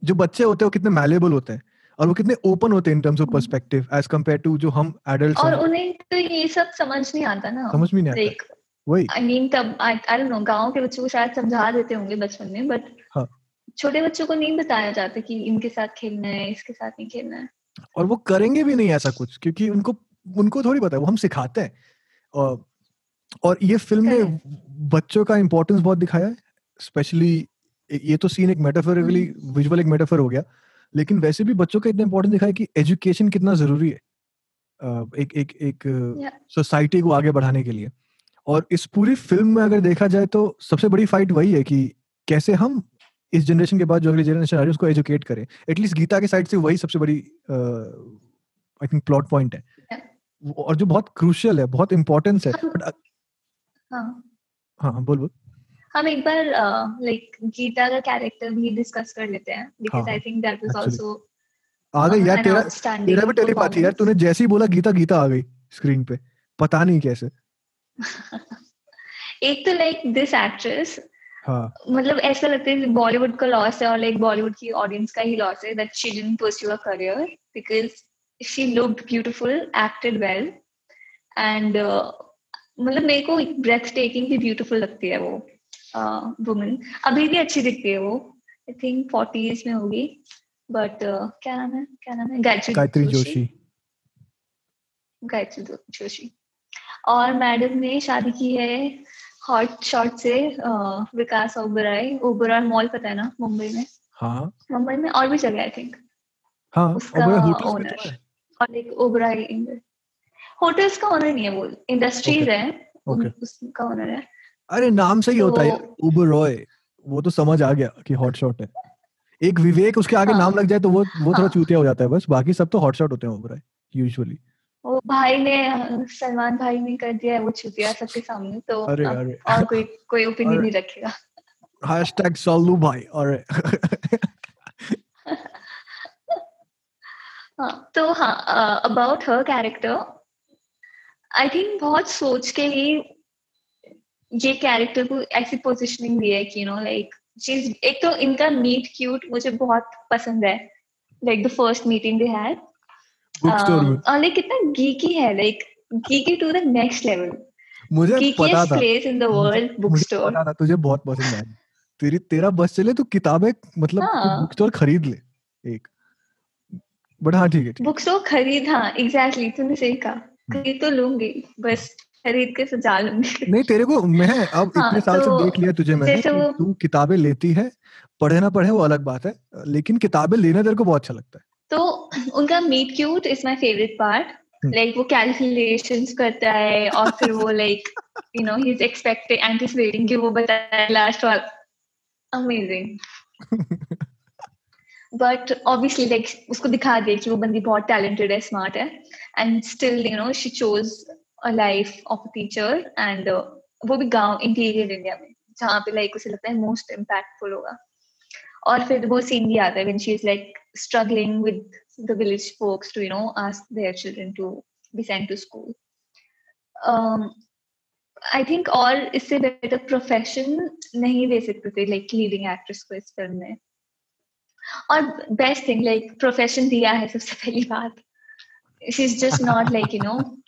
जो बच्चे होते हैं वो कितने मैलेबल होते हैं। और वो कितने ओपन होते हैं in terms of perspective as compare to जो हम एडल्ट्स और उन्हें तो ये सब समझ नहीं आता ना। समझ में नहीं आता। वही। आई मीन तब आई डोंट नो गाँव के बच्चों को शायद समझा देते होंगे बचपन में बट हाँ. छोटे बच्चों को नहीं बताया जाता कि इनके साथ खेलना है इसके साथ नहीं खेलना है। और वो करेंगे भी नहीं ऐसा कुछ क्योंकि उनको उनको थोड़ी पता है वो हम सिखाते हैं। और और ये फ़िल्म ने बच्चों का इम्पोर्टेंस बहुत दिखाया है स्पेशली ये तो सीन एक मेटाफोरिकली विजुअल एक मेटाफर हो गया। लेकिन वैसे भी बच्चों का इतना इम्पोर्टेंस दिखाया कि एजुकेशन कितना ज़रूरी है एक एक एक सोसाइटी को आगे बढ़ाने के लिए। और इस पूरी फ़िल्म में अगर देखा जाए तो सबसे बड़ी फाइट वही है कि कैसे हम इस जनरेशन के बाद जो अगली जनरेशन आ रही है उसको एजुकेट करें। एटलीस्ट गीता के साइड से वही सबसे बड़ी आई थिंक प्लॉट पॉइंट है। और जो बहुत क्रूशियल है बहुत इम्पोर्टेंस है। हाँ। हाँ बोल बोल। हम एक बार लाइक गीता का कैरेक्टर भी डिस्कस कर लेते हैं because I think that was also आ गई यार तेरा तेरा भी टेलीपैथी यार तूने जैसे ही बोला गीता गीता आ गई स्क्रीन पे। पता नहीं कैसे। एक तो लाइक दिस एक्ट्रेस मतलब ऐसा लगता है बॉलीवुड का लॉस है और लाइक बॉलीवुड की ऑडियंस का ही लॉस है that she didn't pursue a career because she looked beautiful acted well and मतलब मेरे को ब्रेथ टेकिंग भी ब्यूटीफुल लगती है वो। वुमन uh, अभी भी अच्छी दिखती है वो. आई थिंक फोर्टीज में होगी. बट uh, क्या नाम है? क्या नाम है? गायत्री जोशी. गायत्री जोशी. और मैडम ने शादी की है हॉट शॉट से विकास ओबराय. ओबराय मॉल पता है ना? मुंबई में. हाँ. मुंबई में और भी जगह आई थिंक हाँ उसका ओनर तो और एक ओबराय होटल्स का ओनर नहीं है वो. इंडस्ट्रीज़ है. उसका ओनर है. अरे नाम से ही। होता है ओबराय वो तो समझ आ गया कि हॉट शॉट है। एक विवेक उसके आगे हाँ. नाम लग जाए तो वो वो थोड़ा हाँ. चूतिया हो जाता है बस। बाकी सब तो हॉट शॉट होते हैं ओबराय यूजुअली वो भाई ने सलमान भाई ने कर दिया है वो छुपिया सबके सामने तो अरे, अरे, और कोई कोई ओपिनियन नहीं रखेगा। हैशटैग सल्लू भाई अरे। हाँ तो हाँ about her character I think बहुत सोच के ही ये कैरेक्टर को ऐसी पोजिशनिंग दी है कि यू नो लाइक चीज़ एक तो इनका मीट क्यूट मुझे बहुत पसंद है like the first meeting they had और लाइक कितना गीकी है like geeky to the next level मुझे पता था। Place in the world book store पता था तुझे बहुत पसंद है। तेरी तेरा बस चले तो किताबें मतलब हाँ. बुक स्टोर खरीद ले एक। बट हाँ ठीक है बुक स्टोर खरीद हाँ एग्जैक्टली तूने सही कहा। हम्म। खरीद तो लूँगी बस खरीद के सजा लूँगी। नहीं तेरे को मैं अब हाँ, इतने साल तो, से देख लिया तुझे मैंने तू किताबें लेती है पढ़े ना पढ़े वो अलग बात है लेकिन किताबें लेना तेरे को बहुत अच्छा लगता है। तो उनका meet cute is my favourite part like वो कैलकुलेशंस करता है और फिर वो like you know he is expecting anticipating कि वो बताए लास्ट वाला। अमेजिंग बट ऑब्वियसली लाइक उसको दिखा दे कि वो बंदी बहुत टैलेंटेड है स्मार्ट है। And still you know she chose life of teacher and वो भी गाँव इंटीरियर इंडिया में जहाँ पे लाइक उसे लगता है मोस्ट इम्पैक्टफुल होगा। और फिर वो सीन भी आता है she is like with the village folks to you know ask their children to be sent to school. Um, I think और इससे बेटर प्रोफेशन नहीं दे सकते थे लाइक लीडिंग एक्ट्रेस को इस फ़िल्म में। और बेस्ट थिंग लाइक प्रोफेशन दिया है सबसे पहली बात। Is just not like you know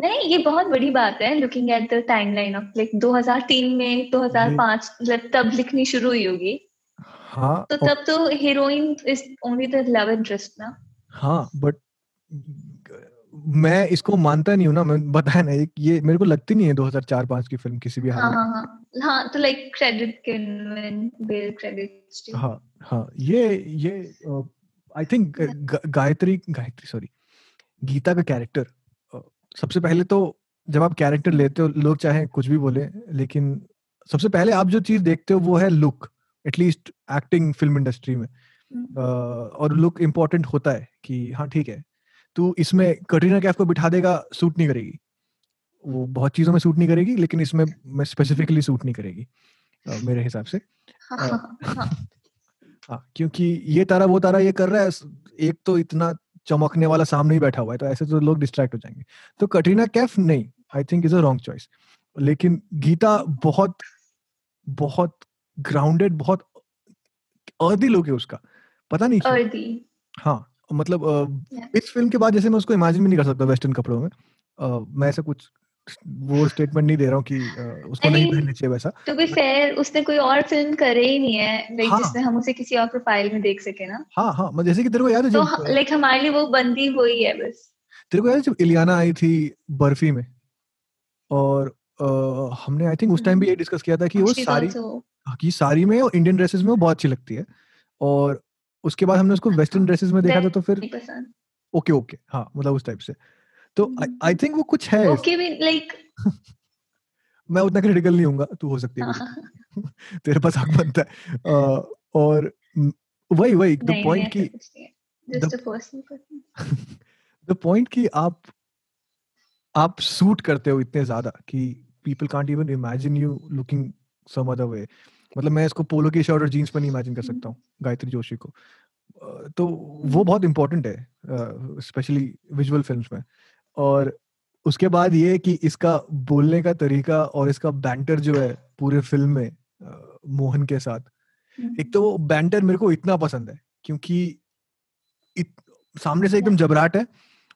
नहीं ये बहुत बड़ी बात है looking at the timeline of like 2003 में 2005 मतलब तब लिखनी शुरू हुई होगी। हाँ तो तब तो heroine is only the love interest ना। हाँ बट मैं इसको मानता नहीं हूँ ना मैं बताया ना ये मेरे को लगती नहीं है 2004-5 की फ़िल्म किसी भी हाल हाँ, हाँ हाँ हाँ तो like credit can bill credits हाँ हाँ ये ये I think Gayatri Gayatri sorry Geeta का कैरेक्टर सबसे पहले तो जब आप कैरेक्टर लेते हो लोग चाहे कुछ भी बोले लेकिन सबसे पहले आप जो चीज़ देखते हो वो है look at least acting film industry में। uh, और लुक इम्पोर्टेंट होता है कि हाँ ठीक है तू इसमें कटरीना कैफ को बिठा देगा सूट नहीं करेगी। वो बहुत चीज़ों में सूट नहीं करेगी लेकिन इसमें मैं स्पेसिफिकली सूट नहीं करेगी मेरे हिसाब से। हाँ क्योंकि ये तारा वो तारा ये कर रहा है एक तो इतना चमकने वाला सामने ही बैठा हुआ है तो ऐसे तो लोग डिस्ट्रैक्ट हो जाएँगे। तो कटरीना कैफ नहीं I think is a wrong choice लेकिन गीता बहुत बहुत ग्राउंडेड बहुत अर्दी लोग है उसका। पता नहीं अर्दी। हाँ मतलब uh, इस फ़िल्म के बाद जैसे मैं उसको इमेजिन भी नहीं कर सकता वेस्टर्न कपड़ों में। uh, मैं ऐसा कुछ वो स्टेटमेंट नहीं दे रहा हूँ कि उसको नहीं पहनना चाहिए वैसा टू बी फेयर उसने कोई और फ़िल्म करे ही नहीं है लाइक हाँ, जिसमें हम उसे किसी और प्रोफ़ाइल में देख सके ना। हाँ हाँ मतलब जैसे कि तेरे को याद है तो लाइक हमारे लिए वो बंदी वही है बस। तेरे को याद है जब इलियाना आई थी बर्फ़ी में और आ, हमने आई थिंक उस टाइम भी ये डिस्कस किया था कि वो सारी हाँ, कि सारी में और इंडियन ड्रेसेस में वो बहुत अच्छी लगती है और उसके बाद हमने उसको वेस्टर्न ड्रेसेस में देखा था तो फिर ओके ओके हाँ मतलब उस टाइप से। तो आई थिंक वो कुछ है ओके भी लाइक मैं उतना क्रिटिकल नहीं हूँगा तू हो सकती है हाँ। तेरे पास हक बनता है। और वही वही द पॉइंट की द पॉइंट की आप आप सूट करते हो इतने ज़्यादा कि people can't even imagine you looking some other way मतलब मैं इसको पोलो की शर्ट और जीन्स पर नहीं इमेजिन कर सकता हूँ गायत्री जोशी को। तो वो बहुत इंपॉर्टेंट है स्पेशली विजुअल फिल्म्स में। और उसके बाद ये कि इसका बोलने का तरीका और इसका बैंटर जो है पूरे फ़िल्म में मोहन के साथ एक तो वो बैंटर मेरे को इतना पसंद है क्योंकि इत, सामने से एकदम जबराट है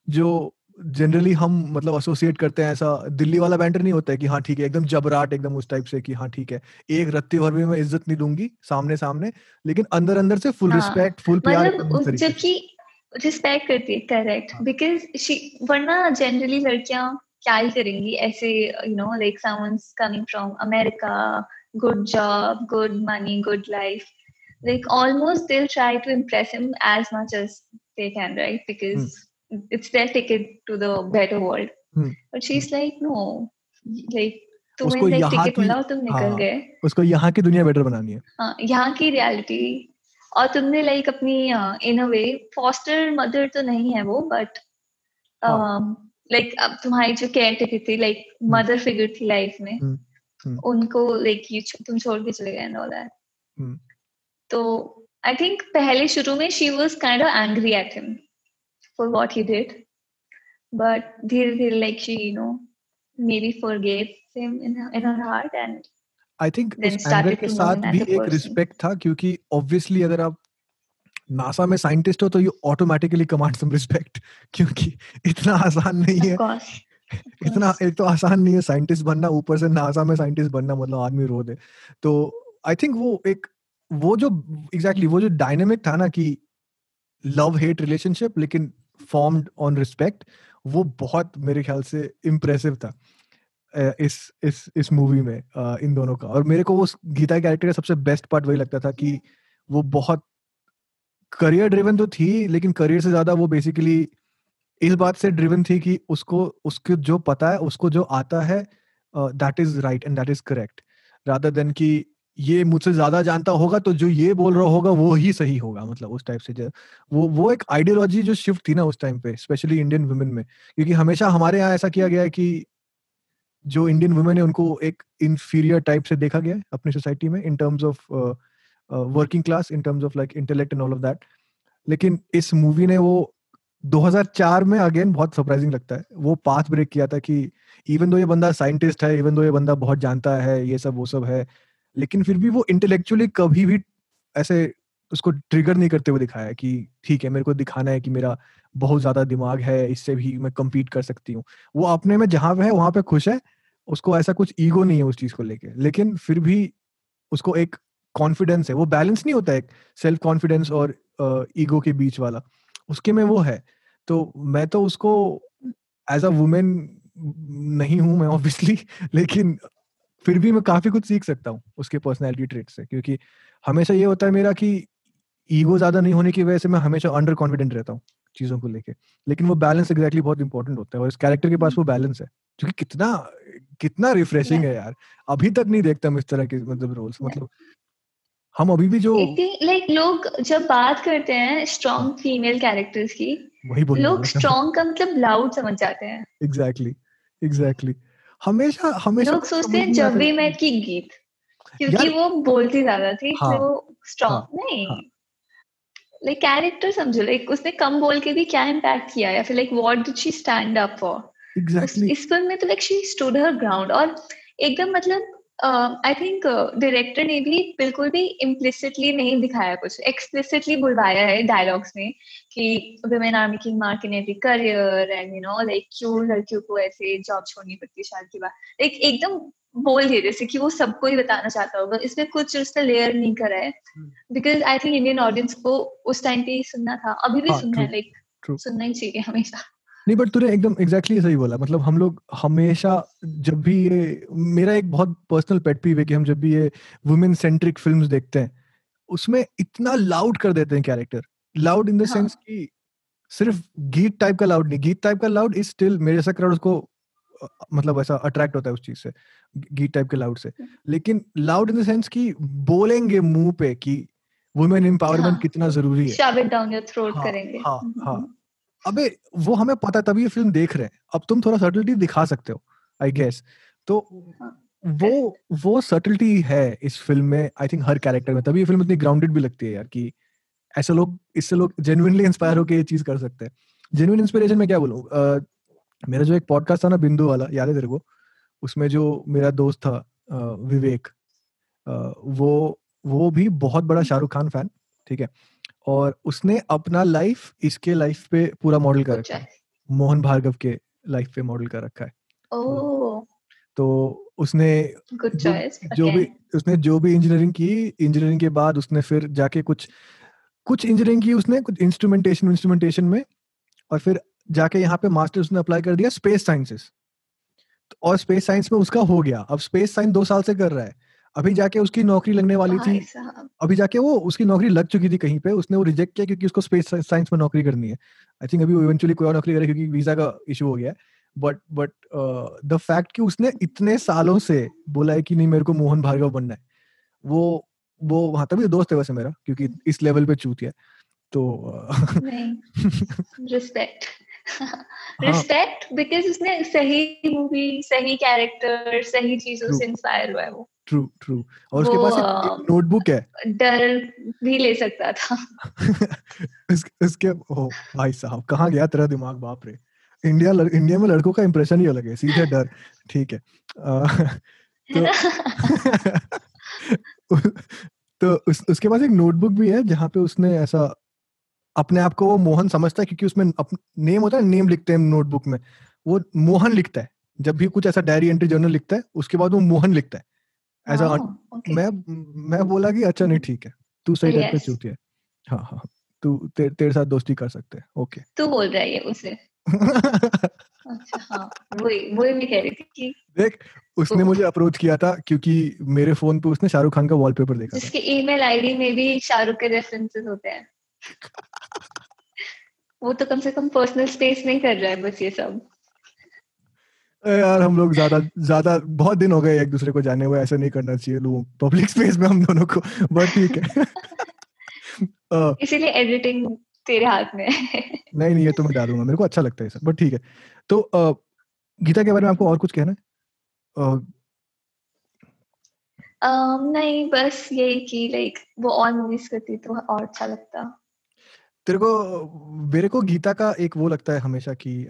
जो जनरली हम मतलब एसोसिएट करते हैं ऐसा दिल्ली वाला बैंटर नहीं होता है कि हाँ ठीक है एकदम जबराट एकदम उस टाइप से कि हाँ ठीक है एक रत्ती भर भी मैं इज़्ज़त नहीं दूँगी सामने सामने लेकिन अंदर अंदर से फुल हाँ, रिस्पेक्ट फुल प्यार मतलब जबकि रिस्पेक्ट करती है करेक्ट बिकॉज़ शी वरना जनरली लड़कियाँ क्या ही करेंगी? ऐसे you know like sound coming from America good job good money good life like almost they try to impress him as much as they can right because it's their ticket to the better world but she is like no like उसको यहाँ की दुनिया बेटर बनानी है। यहाँ की रियलिटी और तुमने लाइक अपनी इन अ वे फॉस्टर मदर तो नहीं है वो बट लाइक हाँ। अब तुम्हारी जो केयर टेकर थी लाइक मदर फिगर थी लाइफ में हम्म, हम्म। उनको लाइक यू तुम छोड़ के चले गए एंड ऑल दैट तो आई थिंक पहले शुरू में she was kind of angry at him for what he did but धीरे धीरे like she you know maybe forgave him in her, in her heart and I think उस एंगर के साथ भी एक रिस्पेक्ट था क्योंकि ऑब्वियसली अगर आप नासा में साइंटिस्ट हो तो you automatically command some respect क्योंकि इतना आसान नहीं है। इतना एक तो आसान नहीं है साइंटिस्ट बनना ऊपर से नासा में साइंटिस्ट बनना मतलब आदमी रो दे। तो आई थिंक वो एक वो जो एग्जैक्टली exactly, वो जो डायनेमिक था ना कि लव हेट रिलेशनशिप लेकिन फॉर्म्ड ऑन रिस्पेक्ट वो बहुत मेरे ख्याल से इम्प्रेसिव था। इस इस इस मूवी में इन दोनों का। और मेरे को वो गीता कैरेक्टर का सबसे बेस्ट पार्ट वही लगता था कि वो बहुत करियर ड्रिवन तो थी, लेकिन करियर से ज़्यादा वो बेसिकली इस बात से ड्रिवन थी कि उसको उसको जो पता है, उसको जो आता है that is right and that is correct rather than कि ये मुझसे ज़्यादा जानता होगा तो जो ये बोल रहा होगा, वो ही सही होगा मतलब उस टाइप से वो वो एक आइडियोलॉजी जो शिफ्ट थी ना उस टाइम पे स्पेशली इंडियन वुमेन में। क्योंकि हमेशा हमारे यहाँ ऐसा किया गया है कि जो इंडियन वुमेन है, उनको एक इंफीरियर टाइप से देखा गया है अपनी सोसाइटी में in terms of working class in terms of like intellect and all of that लेकिन इस मूवी ने वो 2004 में अगेन बहुत सरप्राइजिंग लगता है। वो पाथ ब्रेक किया था कि इवन दो ये बंदा साइंटिस्ट है इवन दो ये बंदा बहुत जानता है, ये सब, वो सब है, लेकिन फिर भी वो इंटेलेक्चुअली कभी भी ऐसे उसको ट्रिगर नहीं करते हुए दिखाया कि ठीक है, मेरे को दिखाना है कि मेरा बहुत ज़्यादा दिमाग है, इससे भी मैं कम्पीट कर सकती हूँ। वो अपने में जहाँ पे है, वहाँ पे खुश है उसको ऐसा कुछ ईगो नहीं है उस चीज़ को लेके। लेकिन फिर भी उसको एक कॉन्फिडेंस है। वो बैलेंस नहीं होता एक सेल्फ कॉन्फिडेंस और ईगो के बीच वाला। उसके में वो है। तो मैं तो उसको एज अ वुमेन नहीं हूँ मैं ऑब्वियसली लेकिन फिर भी मैं काफ़ी कुछ सीख सकता हूँ उसके पर्सनैलिटी ट्रेट से। क्योंकि हमेशा ये होता है मेरा कि ईगो ज़्यादा नहीं होने की वजह से मैं हमेशा अंडर कॉन्फिडेंट रहता हूँ चीज़ों को लेके। लेकिन वो बैलेंस एग्जैक्टली exactly बहुत इंपॉर्टेंट होता है और इस कैरेक्टर के पास वो बैलेंस है। क्योंकि कितना कितना रिफ्रेशिंग है यार। अभी तक नहीं देखता हम इस तरह के मतलब रोल्स मतलब हम अभी भी जो लाइक लोग जब बात करते हैं स्ट्रॉन्ग फीमेल कैरेक्टर्स की वही बोल लोग स्ट्रॉन्ग का मतलब लाउड समझ जाते हैं। एग्जैक्टली एग्जैक्टली हमेशा हमेशा लोग सोचते हैं जब भी मैं की गीत क्योंकि वो बोलती ज़्यादा थी हाँ, तो वो स्ट्रॉन्ग हाँ, नहीं। हाँ, लाइक कैरेक्टर समझो लाइक उसने कम बोल के भी क्या इम्पैक्ट किया या फिर like what did she stand up for exactly इस फ़िल्म में तो like she stood her ground और एकदम मतलब आई थिंक डायरेक्टर ने भी बिल्कुल भी इम्प्लिसिटली नहीं दिखाया कुछ। एक्सप्लिसिटली बुलवाया है डायलॉग्स में कि women are making mark in every career and you know like क्यों लड़कियों को ऐसे जॉब छोड़नी पड़ती है शादी के बाद। लाइक एकदम बोल दिए जैसे कि वो सबको ही बताना चाहता होगा। इसमें कुछ उसने लेयर नहीं करा है। Because I think Indian audience को उस टाइम पे ही सुनना था। अभी भी हाँ, सुनना है लाइक सुनना ही चाहिए हमेशा। नहीं बट तूने एकदम एग्जैक्टली exactly सही बोला। मतलब हम लोग हमेशा जब भी ये मेरा एक बहुत पर्सनल पेट पीव है कि हम जब भी ये वुमेन सेंट्रिक फिल्म्स देखते हैं उसमें इतना लाउड कर देते हैं character loud in the sense कि सिर्फ़ गीत टाइप का लाउड नहीं गीत टाइप का लाउड इज़ स्टिल मेरे जैसा क्राउड उसको मतलब ऐसा अट्रैक्ट होता है उस चीज़ से गीत टाइप के लाउड से। लेकिन लाउड इन द सेंस कि बोलेंगे मुँह पे कि वुमेन एम्पावरमेंट हाँ, कितना ज़रूरी है। हाँ, हाँ हाँ। अबे, वो हमें पता तभी ये फ़िल्म देख रहे हैं। अब तुम थोड़ा सटलिटी दिखा सकते हो आई गेस तो वो वो सटलिटी है इस फ़िल्म में आई थिंक हर कैरेक्टर में। तभी ये फ़िल्म इतनी ग्राउंडेड भी लगती है यार कि ऐसे लोग, इससे लोग जेनुइनली इंस्पायर होकर ये चीज़ कर सकते हैं। जेनुइन इंस्पिरेशन में क्या बोलूँ? मेरा जो एक पॉडकास्ट था ना, बिंदु वाला, याद है तेरे को? उसमें जो मेरा दोस्त था विवेक वो वो भी बहुत बड़ा शाहरुख खान फ़ैन ठीक है? और उसने अपना लाइफ इसके लाइफ पे पूरा मॉडल कर रखा है। मोहन भार्गव के लाइफ पे मॉडल कर रखा है। तो उसने जो, जो भी उसने जो भी इंजीनियरिंग की इंजीनियरिंग के बाद उसने फिर जाके कुछ कुछ इंजीनियरिंग की उसने कुछ इंस्ट्रूमेंटेशन इंस्ट्रूमेंटेशन में और फिर जाके यहाँ पे मास्टर उसने अप्लाई कर दिया स्पेस साइंसेस और स्पेस साइंस में उसका हो गया। अब स्पेस साइंस दो साल से कर रहा है। अभी जाके उसकी नौकरी लगने वाली थी। अभी जाके वो उसकी नौकरी लग चुकी थी कहीं पे उसने वो रिजेक्ट किया क्योंकि उसको स्पेस साइंस में नौकरी करनी है। आई थिंक अभी वो इवेंचुअली कोई और नौकरी करे क्योंकि वीज़ा का इशू हो गया है। बट बट द फैक्ट कि उसने इतने सालों से बोला है कि नहीं मेरे को मोहन भार्गव बनना है। वो वो वहाँ तभी दोस्त है वैसे मेरा क्योंकि इस लेवल पे चूतिया तो रिस्पेक्ट रिस्पेक्ट बिकॉज़ उसने सही मूवी सही कैरेक्टर सही चीज़ों से इंस्पायर हुआ है वो। ट्रू ट्रू और उसके पास एक नोटबुक है। डर भी ले सकता था। उस, उसके ओ भाई साहब कहाँ गया तेरा दिमाग बाप रे? इंडिया इंडिया में लड़कों का इंप्रेशन ही अलग है सीधे डर ठीक है। तो तो उस, उसके पास एक नोटबुक भी है जहाँ पे उसने ऐसा अपने आप को वो मोहन समझता है क्योंकि उसमें अप, नेम होता है नेम लिखते हैं नोटबुक में। वो मोहन लिखता है जब भी कुछ ऐसा डायरी एंट्री जर्नल लिखता है उसके बाद वो मोहन लिखता है। ऐसा okay. मैं मैं बोला कि अच्छा नहीं ठीक है। तू सही टाइप पे चूती है। हाँ हाँ तू ते, तेरे साथ दोस्ती कर सकते हैं। ओके। तू बोल रहा है उसे। अच्छा हाँ। वही वही मैं कह रही थी कि देख उसने तो, मुझे अप्रोच किया था क्योंकि मेरे फ़ोन पे उसने शाहरुख खान का वॉलपेपर देखा जिसके ईमेल आईडी में भी शाहरुख के रेफरेंसेस होते हैं। वो तो कम से कम पर्सनल स्पेस नहीं कर रहा है बस ये सब। यार हम लोग ज़्यादा ज़्यादा बहुत दिन हो गए एक दूसरे को जाने हुए ऐसा नहीं करना चाहिए लोग पब्लिक स्पेस में हम दोनों को बट ठीक है। इसीलिए एडिटिंग तेरे हाथ में। नहीं नहीं ये तो मैं डालूँगा मेरे को अच्छा लगता है सर बट ठीक है। तो गीता के बारे में आपको और कुछ कहना है? um, नहीं बस यही कि लाइक वो और मूवीज़ करती तो और अच्छा लगता। तेरे को मेरे को गीता का एक वो लगता है हमेशा कि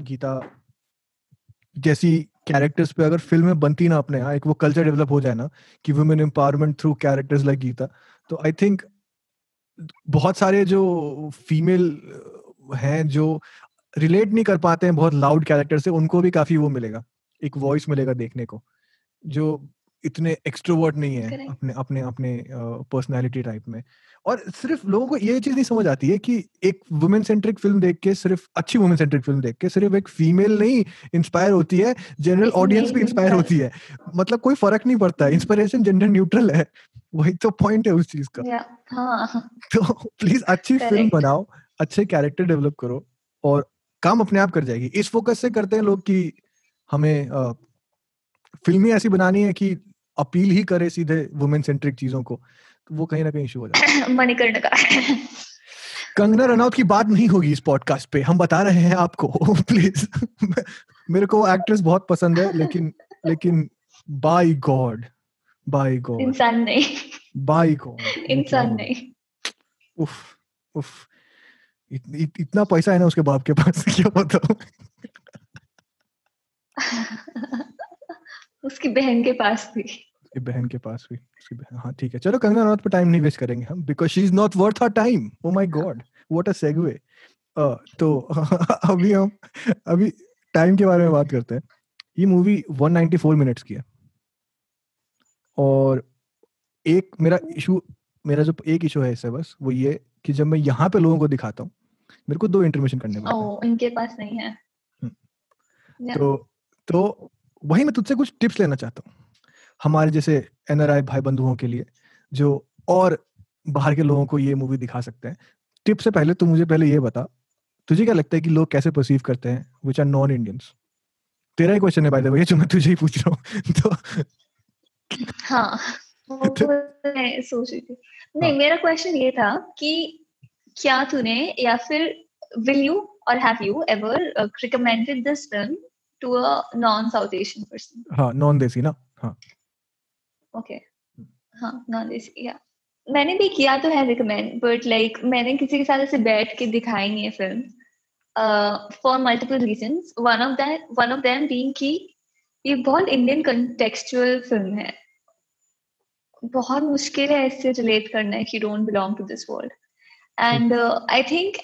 गीता जैसी कैरेक्टर्स पे अगर फ़िल्में बनती ना अपने यहाँ एक वो कल्चर डेवलप हो जाए ना, कि women empowerment through characters like Geeta तो आई थिंक बहुत सारे जो फीमेल हैं जो रिलेट नहीं कर पाते हैं बहुत लाउड कैरेक्टर से, उनको भी काफ़ी वो मिलेगा, एक वॉइस मिलेगा देखने को, जो इतने एक्सट्रोवर्ट नहीं है अपने अपने अपने पर्सनालिटी टाइप में। और सिर्फ़ लोगों को ये चीज़ नहीं समझ आती है कि एक वुमेन सेंट्रिक फ़िल्म देख के सिर्फ़ अच्छी वुमेन सेंट्रिक फ़िल्म देख के सिर्फ़ एक फीमेल नहीं इंस्पायर होती है जनरल ऑडियंस भी इंस्पायर होती है। मतलब कोई फ़र्क नहीं पड़ता है इंस्पिरेशन जेंडर न्यूट्रल है वही तो पॉइंट है उस चीज़ का। हाँ। तो प्लीज़ अच्छी फ़िल्म बनाओ अच्छे कैरेक्टर डेवलप करो और काम अपने आप कर जाएगी। इस फोकस से करते हैं लोग कि हमें फ़िल्में ऐसी बनानी है कि अपील ही करे सीधे वुमेन सेंट्रिक चीज़ों को तो वो कहीं ना कहीं इशू हो जाता है। मणिकर्ण का। कंगना रनौत की बात नहीं होगी इस पॉडकास्ट पे हम बता रहे हैं आपको प्लीज़ मेरे को एक्ट्रेस बहुत पसंद है लेकिन लेकिन बाय गॉड बाय गॉड इंसान नहीं। बाय गॉड इंसान नहीं। उफ उफ। इत, इत, इतना पैसा है ना उसके बाप के पास क्या बताऊँ? उसकी बहन के पास भी। उसकी बहन के पास भी उसकी बहन हाँ ठीक है। चलो कंगना रनौत पे टाइम नहीं वेस्ट करेंगे हम because she is not worth our time oh my God what a segue तो अभी हम अभी टाइम के बारे में बात करते हैं। ये मूवी 194 मिनट्स की है। और एक मेरा इशू मेरा जो एक इशू है इससे बस वो ये कि जब मैं यहाँ पे लोगों को दिखाता हूँ मेरे को दो इंटरमेशन करने पड़ते हैं। इनके पास नहीं है। हम्म। तो तो वही मैं तुझसे कुछ टिप्स लेना चाहता हूँ। हमारे जैसे एनआरआई भाई बंधुओं के लिए जो और बाहर के लोगों को ये मूवी दिखा सकते हैं। टिप से पहले तो मुझे पहले ये बता तुझे क्या लगता है कि लोग कैसे परसीव करते हैं विच आर नॉन इंडियंस तेरा ही क्वेश्चन है बाय द वे जो मैं तुझे ही पूछ रहा हूँ। तो हाँ तो, मैं सोच रही थी। नहीं हाँ. मेरा क्वेश्चन ये था कि क्या तूने या फिर विल यू और have you ever recommended this film a non South Asian person हाँ देसी ना? हाँ। ओके हाँ देसी या मैंने भी किया तो है रिकमेंड बट लाइक मैंने किसी के साथ ऐसे बैठ के दिखाई नहीं है film for multiple reason one of that one of them being कि ये बहुत इंडियन कंटेक्चुअल फ़िल्म है। बहुत मुश्किल है इससे रिलेट करना है कि don't belong to this world and I think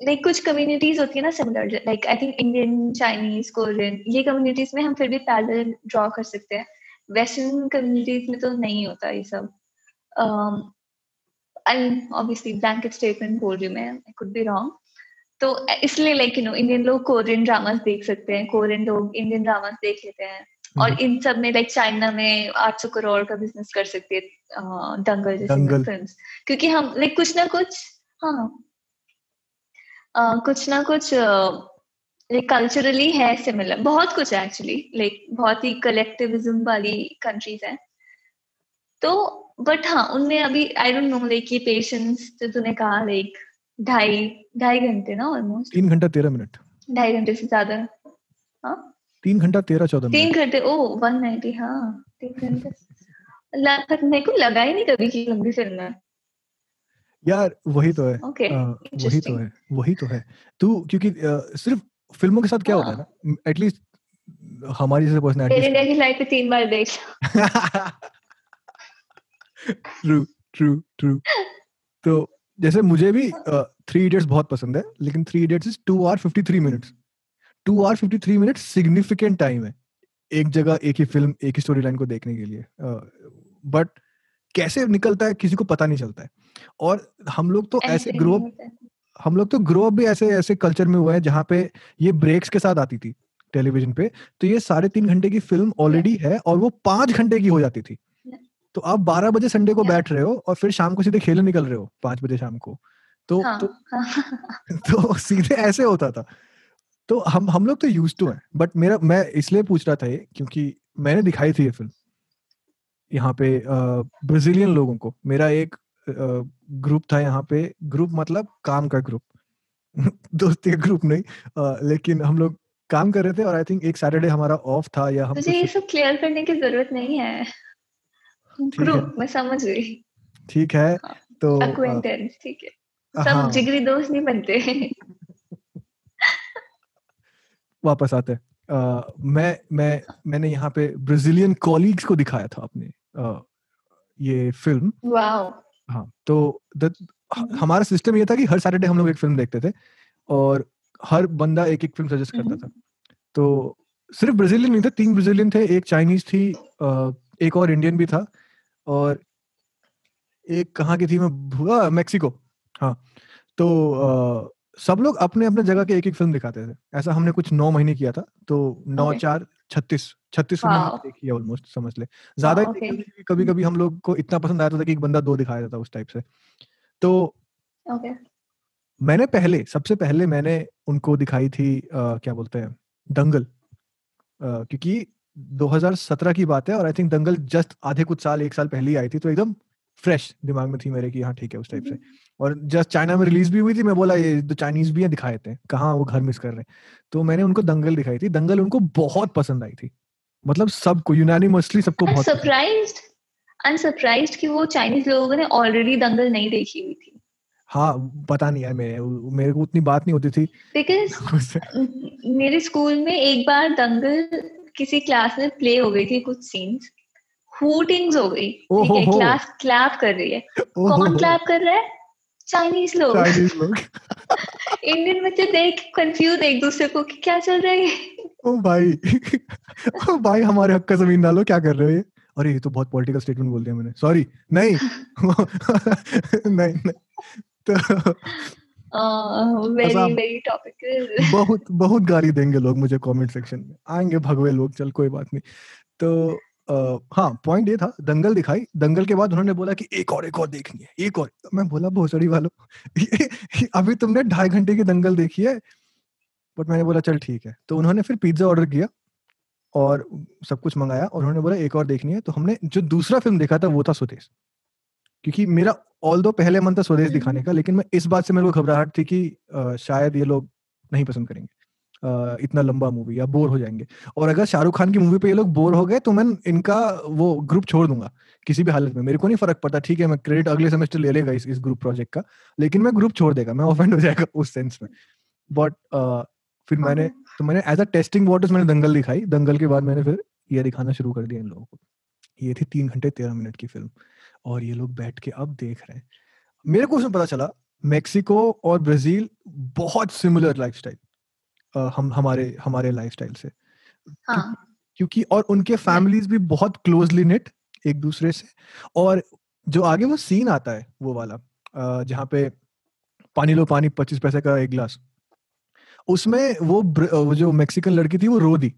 like कुछ कम्युनिटीज होती है ना similar like I think Indian Chinese Korean ये कम्युनिटीज में हम फिर भी पैरल ड्रॉ कर सकते हैं। वेस्टर्न कम्युनिटीज में तो नहीं होता ये सब। आई ऑब्वियसली ब्लैंकेट स्टेटमेंट बोल रही मैं आई कुड बी रॉन्ग तो इसलिए लाइक यू नो इंडियन लोग कोरियन ड्रामास देख सकते हैं कोरियन लोग इंडियन ड्रामास देख लेते हैं। और हम्म। इन सब में लाइक चाइना में 800 करोड़ का बिज़नेस कर सकते हैं दंगल जैसे फ़िल्म क्योंकि हम लाइक कुछ ना कुछ हाँ uh, कुछ ना कुछ लाइक कल्चरली है सिमिलर बहुत कुछ है एक्चुअली लाइक बहुत ही कलेक्टिविज्म वाली कंट्रीज़ है। तो बट हाँ उनमें अभी आई डोंट नो लाइक ये पेशेंस जो तूने कहा लाइक ढाई ढाई घंटे ना ऑलमोस्ट तीन घंटा तेरह मिनट। ढाई घंटे से ज़्यादा। हाँ? तीन घंटा तेरह चौदह तीन घंटे ओ वन नाइनटी हाँ तीन घंटे। मेरे को लगा ही नहीं कभी की लंबी फ़िल्म है। यार वही तो है। Okay, uh, वही तो है वही तो है। तू क्योंकि uh, सिर्फ़ फ़िल्मों के साथ क्या हाँ. होता है ना एटलीस्ट हमारी जैसे पर्सनालिटी इंडिया की लाइफ पे तीन बार देख ट्रू ट्रू ट्रू तो जैसे मुझे भी थ्री इडियट्स बहुत पसंद है लेकिन three idiots is two hour fifty three minutes two hour fifty three minute significant time है एक जगह एक ही फ़िल्म एक ही स्टोरी लाइन को देखने के लिए। बट uh, कैसे निकलता है किसी को पता नहीं चलता है। और हम लोग तो ऐसे ग्रो हम लोग तो ग्रो अप भी ऐसे ऐसे कल्चर में हुए हैं जहाँ पे ये ब्रेक्स के साथ आती थी टेलीविज़न पे तो ये साढ़े तीन घंटे की फ़िल्म ऑलरेडी है और वो पाँच घंटे की हो जाती थी। तो आप बारह बजे संडे को बैठ रहे हो और फिर शाम को सीधे खेलने निकल रहे हो पाँच बजे शाम को। तो हाँ, तो, हाँ. तो सीधे ऐसे होता था। तो हम हम लोग तो यूज़ टू हैं बट मेरा मैं इसलिए पूछ रहा था ये क्योंकि मैंने दिखाई थी ये फ़िल्म यहाँ पे ब्राजीलियन लोगों को। मेरा एक ग्रुप था यहाँ पे। ग्रुप मतलब काम का ग्रुप। दोस्ती का ग्रुप नहीं। आ, लेकिन हम लोग काम कर रहे थे और आई थिंक एक सैटरडे हमारा ऑफ़ था या हम मुझे ये सब क्लियर करने की ज़रूरत नहीं है। ग्रुप मैं समझ गई। ठीक है हाँ, तो अक्वेंटेंस ठीक है। सब हाँ, जिगरी दोस्त नहीं बनते। वापस आते हैं। मैं मैं मैंने यहाँ पे ब्राजीलियन कॉलीग्स को दिखाया था अपने आ, ये फ़िल्म वाओ हाँ तो द, हमारा सिस्टम ये था कि हर सैटरडे हम लोग एक फ़िल्म देखते थे और हर बंदा एक एक फ़िल्म सजेस्ट करता था। तो सिर्फ़ ब्राजीलियन नहीं था तीन ब्राजीलियन थे एक चाइनीज़ थी एक और इंडियन भी था और एक कहाँ की थी मैं भूला मैक्सिको हाँ तो आ, सब लोग अपने अपने जगह के एक एक फ़िल्म दिखाते थे ऐसा हमने कुछ नौ महीने किया था तो नौ okay. चार छत्तीस छत्तीस फ़िल्म देखी है ऑलमोस्ट समझ ले ज़्यादा okay. कभी कभी हम लोग को इतना पसंद आया था कि एक बंदा दो दिखाया था उस टाइप से तो okay. मैंने पहले सबसे पहले मैंने उनको दिखाई थी आ, क्या बोलते हैं दंगल आ, क्योंकि 2017 की बात है और आई थिंक दंगल जस्ट आधे कुछ साल एक साल पहले ही आई थी तो एकदम फ्रेश दिमाग में थी मेरे की हाँ ठीक है उस टाइप से। और जस्ट चाइना में रिलीज़ भी हुई थी मैं बोला ये तो चाइनीज़ भी दिखाए थे कहाँ वो घर मिस कर रहे हैं? तो मैंने उनको दंगल दिखाई थी। दंगल उनको बहुत पसंद आई थी। मतलब सबको यूनानिमसली सबको बहुत सरप्राइज्ड अनसरप्राइज्ड कि वो चाइनीज़ लोगों ने ऑलरेडी दंगल नहीं देखी हुई थी। हाँ पता नहीं यार मेरे मेरे को उतनी बात नहीं होती थी। बिकॉज़ मेरे स्कूल में एक बार दंगल किसी क्लास में प्ले हो गई थी कुछ सीन्स हूटिंग्स हो गई। क्लास क्लैप कर रही है। कौन क्लैप कर रहा है? चाइनीज़ लोग। चाइनीज़ लोग। इंडियन बच्चे देख कंफ्यूज एक दूसरे को कि क्या चल रहा है। ओ भाई। ओ भाई हमारे हक का ज़मीन डालो क्या कर रहे हो ये? अरे ये तो बहुत पॉलिटिकल स्टेटमेंट बोल दिया मैंने। सॉरी नहीं। नहीं नहीं। तो वेरी वेरी टॉपिक बहुत बहुत गाली देंगे लोग मुझे कमेंट सेक्शन में। आएँगे भगवे लोग चल कोई बात नहीं। तो Uh, हाँ पॉइंट ये था दंगल दिखाई। दंगल के बाद उन्होंने बोला कि एक और एक और देखनी है एक और। मैं बोला भोसड़ी वालों अभी तुमने ढाई घंटे की दंगल देखी है। बट मैंने बोला चल ठीक है। तो उन्होंने फिर पिज्जा ऑर्डर किया और सब कुछ मंगाया और उन्होंने बोला एक और देखनी है। तो हमने जो दूसरा फ़िल्म देखा था वो था स्वदेश। क्योंकि मेरा ऑल दो पहले मन था स्वदेश दिखाने का लेकिन मैं इस बात से मेरे को घबराहट थी कि शायद ये लोग नहीं पसंद करेंगे। इतना लंबा मूवी या बोर हो जाएँगे। और अगर शाहरुख खान की मूवी पे ये लोग बोर हो गए तो मैं इनका वो ग्रुप छोड़ दूँगा किसी भी हालत में। मेरे को नहीं फ़र्क पड़ता ठीक है मैं क्रेडिट अगले सेमेस्टर ले लेगा इस, इस ग्रुप प्रोजेक्ट का लेकिन मैं ग्रुप छोड़ देगा मैं ऑफेंड हो जाएगा उस सेंस में। बट फिर मैंने तो मैंने एज अ टेस्टिंग वॉटर्स मैंने दंगल दिखाई। दंगल के बाद मैंने फिर ये दिखाना शुरू कर दिया इन लोगों को। ये थी तीन घंटे तेरह मिनट की फ़िल्म और ये लोग बैठ के अब देख रहे हैं। मेरे को उसमें पता चला मेक्सिको और ब्राज़ील बहुत सिमिलर लाइफस्टाइल हम हमारे हमारे लाइफस्टाइल से। हाँ. क्योंकि और उनके फैमिलीज़ भी बहुत क्लोजली नेट एक दूसरे से। और जो आगे वो सीन आता है वो वाला जहाँ पे पानी लो पानी पच्चीस पैसे का एक गिलास उसमें वो वो जो मैक्सिकन लड़की थी वो रो दी।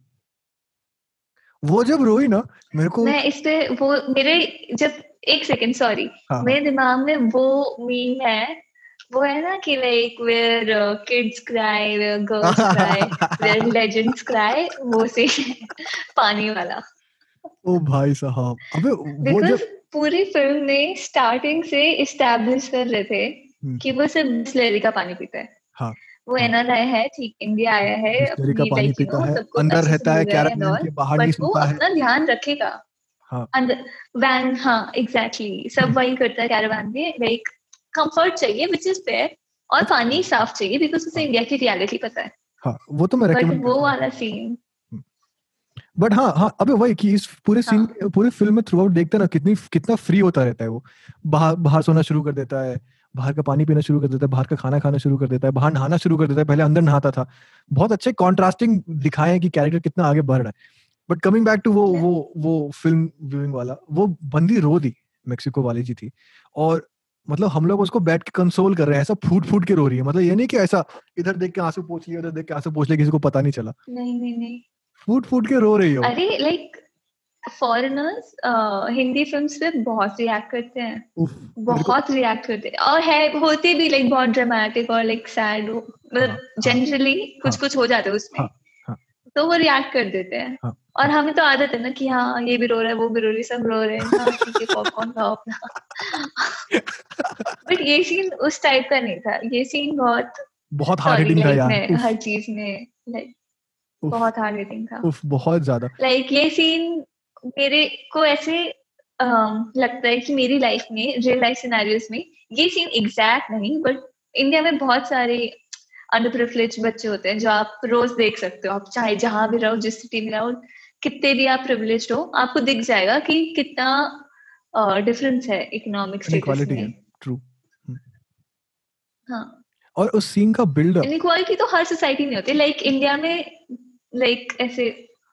वो जब रोई ना मेरे को मैं इस पे वो मेरे जब एक सेकंड सॉरी हाँ. मेरे दिमाग में वो मीम है वो है ना कि like where kids cry where girls cry where legends cry वो से पानी वाला ओ भाई साहब अबे वो जब पूरी फ़िल्म में स्टार्टिंग से इस्टेब्लिश कर रहे थे हम्म। कि वो सिर्फ़ बिस्लेरी का पानी पीता है हाँ वो एनआरआई हाँ। है ठीक इंडिया आया है बिस्लेरी का पानी पीता है अंदर रहता है कैरेबियन के बाहर नहीं सोता है अपना ध्यान रखेगा हाँ अंदर वैन हाँ एग्जैक्टली सब हम्म। वही करता है कैरावान में लाइक कंफर्ट चाहिए विच इज़ फेयर और पानी साफ़ चाहिए बिकॉज़ उसे इंडिया की रियलिटी पता है। हाँ वो तो मैं रेकमेंड वो वाला सीन बट हाँ हाँ अबे वही कि इस पूरे सीन हाँ. पूरे फ़िल्म में थ्रू आउट देखते ना कितनी कितना फ्री होता रहता है वो। बाहर बाहर सोना शुरू कर देता है बाहर का पानी पीना शुरू कर देता है बाहर का खाना खाना शुरू कर देता है बाहर नहाना शुरू कर देता है पहले अंदर नहाता था। बहुत अच्छे कॉन्ट्रास्टिंग दिखाए हैं कि कैरेक्टर कितना आगे बढ़ रहा है। बट कमिंग बैक टू वो वो वो फ़िल्म व्यूइंग वाला वो बंदी रो दी मेक्सिको वाली जी थी। और मतलब हम लोग उसको बैठ के कंसोल कर रहे हैं ऐसा फूट फूट के रो रही है। मतलब ये नहीं कि ऐसा इधर देख के आँसू पोछ लिया उधर देख के आँसू पोछ लिया किसी को पता नहीं चला। नहीं नहीं नहीं। फूट फूट के रो रही हो। अरे लाइक फॉरेनर्स हिंदी फिल्म्स पे बहुत रिएक्ट करते हैं। बहुत रिएक्ट करते हैं। और है होते भी लाइक बहुत ड्रामेटिक और लाइक सैड मतलब जनरली हाँ, हाँ, कुछ हाँ, कुछ हो जाते हैं। उसमें तो वो रिएक्ट कर देते हैं। हाँ. और हमें तो आदत है ना कि हाँ ये भी रो रहा है वो भी रो रही सब रो रहे हैं। ठीक है पॉपकॉर्न खाओ अपना। बट ये सीन उस टाइप का नहीं था। ये सीन बहुत बहुत हार्ड हिटिंग था यार। हर चीज़ में लाइक बहुत हार्ड हिटिंग था। उफ बहुत ज़्यादा। लाइक ये सीन मेरे को ऐसे लगता है कि मेरी लाइफ में रियल लाइफ सिनेरियोस में ये सीन एग्जैक्ट नहीं बट इंडिया में बहुत सारे अनप्रिवलेज बच्चे होते हैं जो आप रोज देख सकते हो। आप चाहे जहाँ भी रहो जिस सिटी में रहो कितने भी आप प्रिवलेज हो आपको दिख जाएगा कि कितना डिफरेंस है इकोनॉमिक स्टेटस में। True hmm. हाँ। और उस सीन का बिल्डअप इनइक्वालिटी तो हर सोसाइटी में होती है। लाइक इंडिया में लाइक ऐसे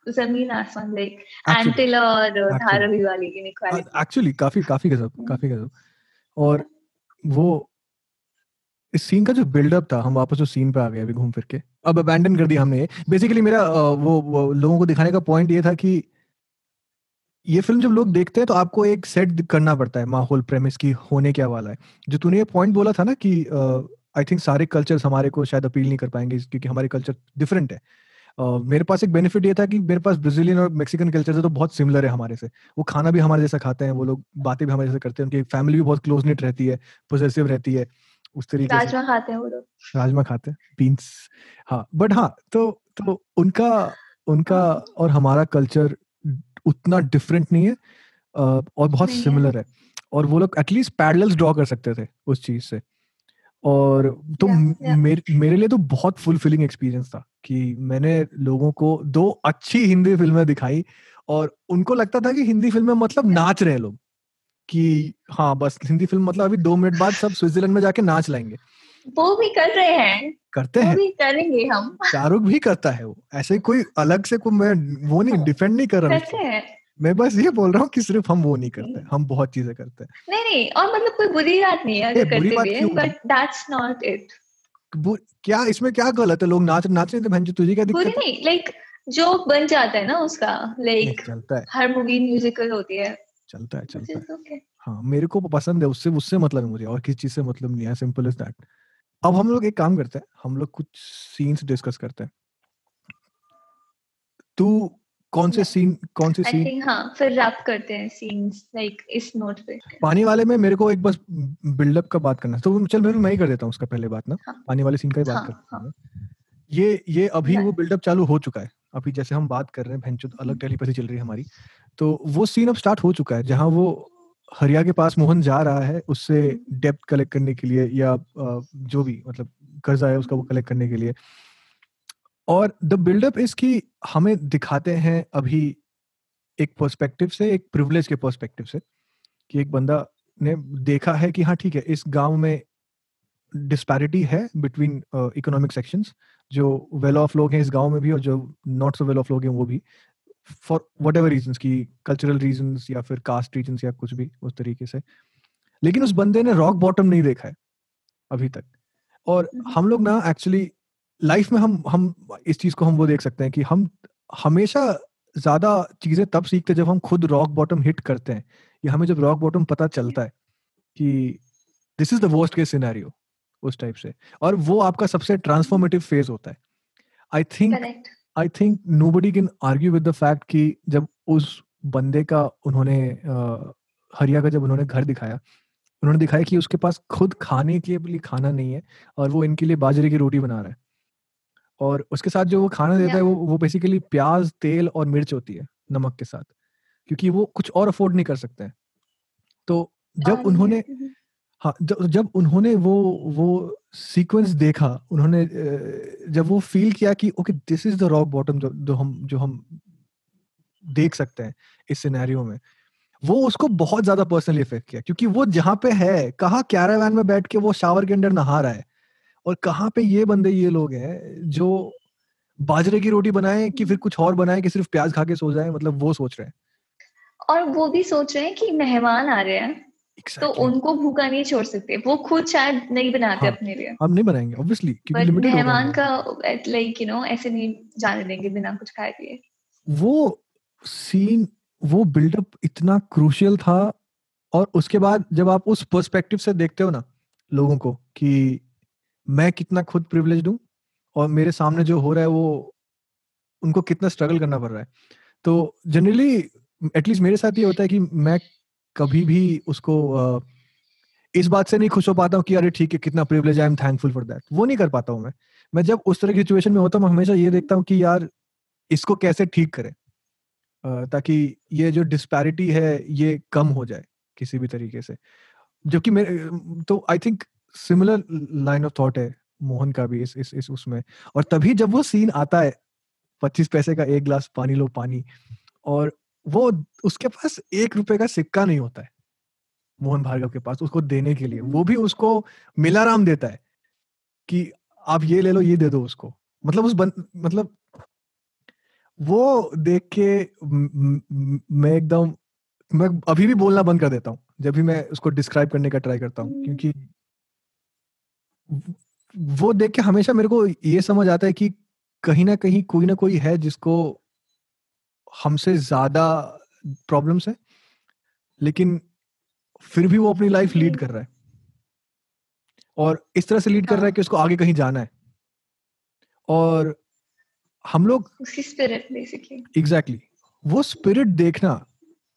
ज़मीन आसमान लाइक एंटिल और धारावी वाली इनइक्वालिटी एक्चुअली काफ़ी काफ़ी गजब काफ़ी गजब। और वो इस सीन का जो बिल्डअप था हम वापस उस सीन पे आ गए अभी घूम फिर के। अब अबैंडन कर दिया हमने बेसिकली मेरा वो, वो लोगों को दिखाने का पॉइंट ये था कि ये फ़िल्म जब लोग देखते हैं तो आपको एक सेट करना पड़ता है माहौल प्रेमिस की होने क्या वाला है। जो तूने ये पॉइंट बोला था ना कि आई थिंक सारे कल्चर्स हमारे को शायद अपील नहीं कर पाएँगे क्योंकि हमारे कल्चर डिफरेंट है। Uh, मेरे पास एक बेनिफिट ये था कि मेरे पास ब्राजीलियन और मेक्सिकन कल्चर से तो बहुत सिमिलर है हमारे से। वो खाना भी हमारे जैसा खाते हैं वो लोग बातें भी हमारे जैसे करते हैं उनकी फैमिली भी बहुत क्लोज निट रहती है पोजेसिव रहती है। उस तरीके राजमा खाते हैं वो लोग। राजमा खाते हैं बीन्स हाँ बट हाँ तो तो उनका उनका और हमारा कल्चर उतना डिफरेंट नहीं है और बहुत सिमिलर है। और वो लोग एटलीस्ट पैरल्स ड्रॉ कर सकते थे उस चीज़ से। और तो yeah, yeah. मेरे मेरे लिए तो बहुत फुलफिलिंग एक्सपीरियंस था कि मैंने लोगों को दो अच्छी हिंदी फ़िल्में दिखाई और उनको लगता था कि हिंदी फ़िल्में मतलब नाच रहे लोग। कि हाँ बस हिंदी फ़िल्म मतलब अभी दो मिनट बाद सब स्विट्जरलैंड में जाके नाच लाएँगे। वो भी कर रहे हैं। करते हैं। भी करेंगे हम। शाहरुख भी करता है वो। ऐसे कोई अलग से कोई मैं वो नहीं डिफेंड नहीं कर रहा हूँ। मैं बस ये बोल रहा हूँ कि सिर्फ़ हम वो नहीं करते हम बहुत चीज़ें करते हैं। नहीं नहीं और मतलब कोई बुरी बात नहीं है भी हैं बट दैट्स नॉट इट क्या इसमें क्या गलत है? लोग नाच नाच रहे थे बहन तुझे क्या दिक्कत है? नहीं लाइक जो बन जाता है ना उसका लाइक हर मूवी म्यूजिकल होती है। चलता है चलता है। हाँ मेरे को पसंद है उससे उससे मतलब है मुझे और किसी चीज़ से मतलब नहीं है सिंपल इज़ दैट अब हम लोग एक काम करते हैं हम लोग कुछ सीन्स डिस्कस करते हैं। तू कौन से सीन कौन से सीन हाँ फिर रैप करते हैं सीन्स लाइक इस नोट पे। पानी वाले में मेरे को एक बस बिल्डअप का बात करना तो चल मैं ही कर देता हूँ उसका पहले बात ना? हाँ, पानी वाले सीन का ही बात हाँ, करता हूँ हाँ. ये ये अभी वो बिल्डअप चालू हो चुका है। अभी जैसे हम बात कर रहे हैं भैंचो अलग टेलीपैथी चल रही है हमारी तो वो सीन अब स्टार्ट हो चुका है जहाँ वो हरिया के पास मोहन जा रहा है उससे डेप्थ हम्म। कलेक्ट करने के लिए या जो भी मतलब कर्जा है उसका वो कलेक्ट करने के लिए और द बिल्डअप इसकी हमें दिखाते हैं अभी एक पर्सपेक्टिव से एक प्रिविलेज के पर्सपेक्टिव से कि एक बंदा ने देखा है कि हाँ ठीक है इस गाँव में डिस्पैरिटी है बिटवीन इकोनॉमिक सेक्शंस जो वेल ऑफ़ लोग हैं इस गाँव में भी और जो नॉट सो वेल ऑफ़ लोग हैं वो भी फॉर वट एवर रीजन की कल्चरल रीजन या फिर कास्ट रीजन या कुछ भी उस तरीके से। लेकिन उस बंदे ने रॉक बॉटम नहीं देखा है अभी तक। और हम्म। हम लोग ना एक्चुअली लाइफ में हम हम इस चीज़ को हम वो देख सकते हैं कि हम हमेशा ज़्यादा चीज़ें तब सीखते जब हम खुद रॉक बॉटम हिट करते हैं या हमें जब रॉक बॉटम पता चलता है कि this is the worst case scenario उस टाइप से। और वो आपका सबसे ट्रांसफॉर्मेटिव फ़ेज़ होता है। I think I think nobody can argue with the fact कि जब उस बंदे का उन्होंने हरिया का जब उन्होंने घर दिखाया उन्होंने दिखाया कि उसके पास खुद खाने के लिए खाना नहीं है और वो इनके लिए बाजरे की रोटी बना रहा है। और उसके साथ जो वो खाना देता है वो वो बेसिकली प्याज तेल और मिर्च होती है नमक के साथ। क्योंकि वो कुछ और अफोर्ड नहीं कर सकते हैं। तो जब उन्होंने हाँ जब उन्होंने वो वो सीक्वेंस देखा, उन्होंने जब वो फील किया कि okay this is the rock bottom जो जो हम जो हम देख सकते हैं इस सिनेरियो में, वो उसको बहुत ज़्यादा पर्सनली इफ़ेक्ट किया, क्योंकि वो जहाँ पे है, कहा कैरावैन में बैठ के वो शावर के अंदर नहा रहा है, और कहाँ पे ये बंदे, ये लोग हैं, जो बाजरे की रोटी बनाए कि फिर कुछ और बनाए कि सिर्फ़ प्याज खा के सो जाए मतलब वो सोच रहे हैं। और वो भी सोच रहे हैं कि मेहमान आ रहे हैं। Exactly. तो उनको भूखा नहीं छोड़ सकते। वो खुद शायद नहीं बनाते हाँ, अपने लिए। हम नहीं बनाएँगे ऑब्वियसली क्योंकि लिमिटेड मेहमान का लाइक यू नो ऐसे नहीं जाने देंगे बिना कुछ खाए पिए वो सीन वो बिल्डअप इतना क्रूशियल था और उसके बाद जब आप उस पर्सपेक्टिव से देखते हो ना लोगों को कि मैं कितना खुद प्रिविलेज हूँ और मेरे सामने जो हो रहा है वो उनको कितना स्ट्रगल करना पड़ रहा है। तो जनरली एटलीस्ट मेरे साथ ये होता है कि मैं कभी भी उसको इस बात से नहीं खुश हो पाता हूँ कि अरे ठीक है, कितना privilege I am thankful for that वो नहीं कर पाता हूँ मैं। मैं जब उस तरह की सिचुएशन में होता हूँ हमेशा ये देखता हूँ कि यार, इसको कैसे ठीक करें? ताकि ये जो डिस्पैरिटी है, ये कम हो जाए किसी भी तरीके से। जबकि मेरे तो I think similar line of thought है मोहन का भी इस इस इस उसमें। और तभी जब वो सीन आता है, पच्चीस पैसे का एक गिलास पानी लो, पानी। और वो उसके पास एक रुपए का सिक्का नहीं होता है मोहन भार्गव के पास उसको देने के लिए। वो भी उसको मिलाराम देता है कि आप ये ले लो ये दे दो उसको। मतलब उस बन, मतलब वो देख के मैं एकदम मैं अभी भी बोलना बंद कर देता हूँ जब भी मैं उसको डिस्क्राइब करने का ट्राई करता हूँ क्योंकि वो देख के हमेशा मेरे को ये समझ आता है कि कहीं ना कहीं कोई ना कोई है जिसको हमसे ज़्यादा प्रॉब्लम्स है लेकिन फिर भी वो अपनी लाइफ लीड कर रहा है। और इस तरह से लीड कर रहा है हाँ। कि उसको आगे कहीं जाना है। और हम लोग एग्जैक्टली exactly, वो स्पिरिट देखना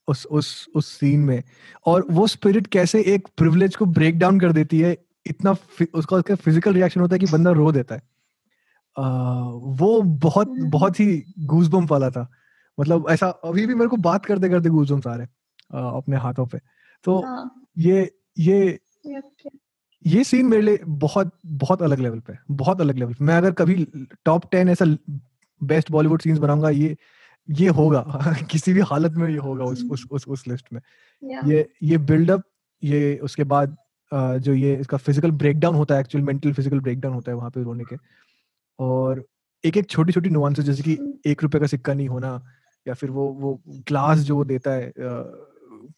उस उस उस सीन में और वो स्पिरिट कैसे एक प्रिविलेज को ब्रेक डाउन कर देती है इतना उसका उसका फ़िज़िकल रिएक्शन होता है कि बंदा रो देता है। आ, वो बहुत हम्म। बहुत ही गूजबम वाला था। मतलब ऐसा अभी भी मेरे को बात करते करते गूजबम्स आ रहे अपने हाथों पे तो हाँ। ये ये ये सीन मेरे लिए बहुत बहुत अलग लेवल पे बहुत अलग लेवल पे मैं अगर कभी टॉप टेन ऐसा बेस्ट बॉलीवुड सीन्स बनाऊँगा ये ये होगा किसी भी हालत में ये होगा उस उस उस, उस लिस्ट में yeah. ये ये बिल्डअप ये उसके बाद जो ये इसका फ़िज़िकल ब्रेकडाउन होता है एक्चुअल मेंटल फ़िज़िकल ब्रेकडाउन होता है वहाँ पे रोने के और एक एक छोटी छोटी नुआंसेस जैसे कि hmm. एक रुपए का सिक्का नहीं होना या फिर वो वो ग्लास जो वो देता है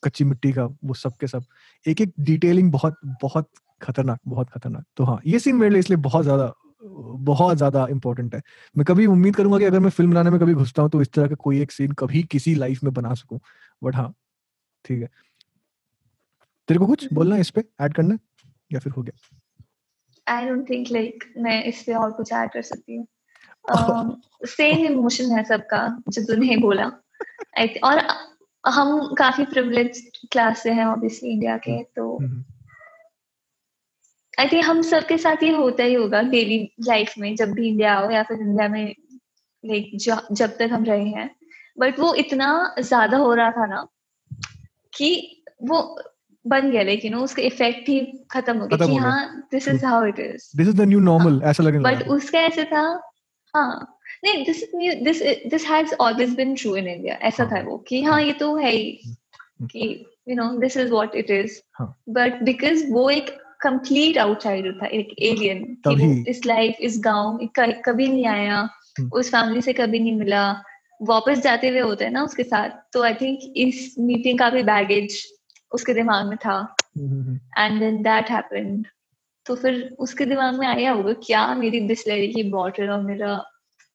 कच्ची मिट्टी का वो सब के सब। एक एक डिटेलिंग बहुत बहुत खतरनाक बहुत खतरनाक। तो हाँ ये सीन मेरे लिए इसलिए बहुत ज़्यादा बहुत ज़्यादा इंपॉर्टेंट है। मैं कभी उम्मीद करूँगा कि अगर मैं फ़िल्म बनाने में कभी घुसता हूँ तो इस तरह का कोई एक सीन कभी किसी लाइफ में बना सकूँ। बट हाँ ठीक है। तेरे को कुछ बोलना है इस पे? ऐड करना? या फिर हो गया? आई डोंट थिंक लाइक मैं इस पे और कुछ ऐड कर सकती हूँ। सेम इमोशन है सबका जो तूने बोला। और हम काफ़ी प्रिविलेज क्लास से हैं ऑब्वियसली इंडिया के तो आई हम्म, थिंक हम्म। हम सबके साथ ये होता ही होगा डेली लाइफ में जब भी इंडिया आओ या फिर इंडिया में लाइक जब तक हम रहे हैं। बट वो इतना ज़्यादा हो रहा था ना कि वो बन गया लेकिन उसका इफ़ेक्ट ही खत्म हो गया कि हाँ this is how it is this is the new normal ऐसा लगे। बट उसका ऐसे था हाँ। नहीं this this this has always been true in India ऐसा था वो कि हाँ ये तो है ही कि you know this is what it is but because वो एक कंप्लीट आउटसाइडर था एक एलियन इस लाइफ इस गाँव कभी नहीं आया उस फैमिली से कभी नहीं मिला। वापस जाते हुए होते हैं ना उसके साथ तो आई थिंक इस मीटिंग का भी बैगेज उसके दिमाग में था। एंड देन दैट हैपेंड तो फिर उसके दिमाग में आया होगा क्या मेरी बिस्लरी की बॉटल और मेरा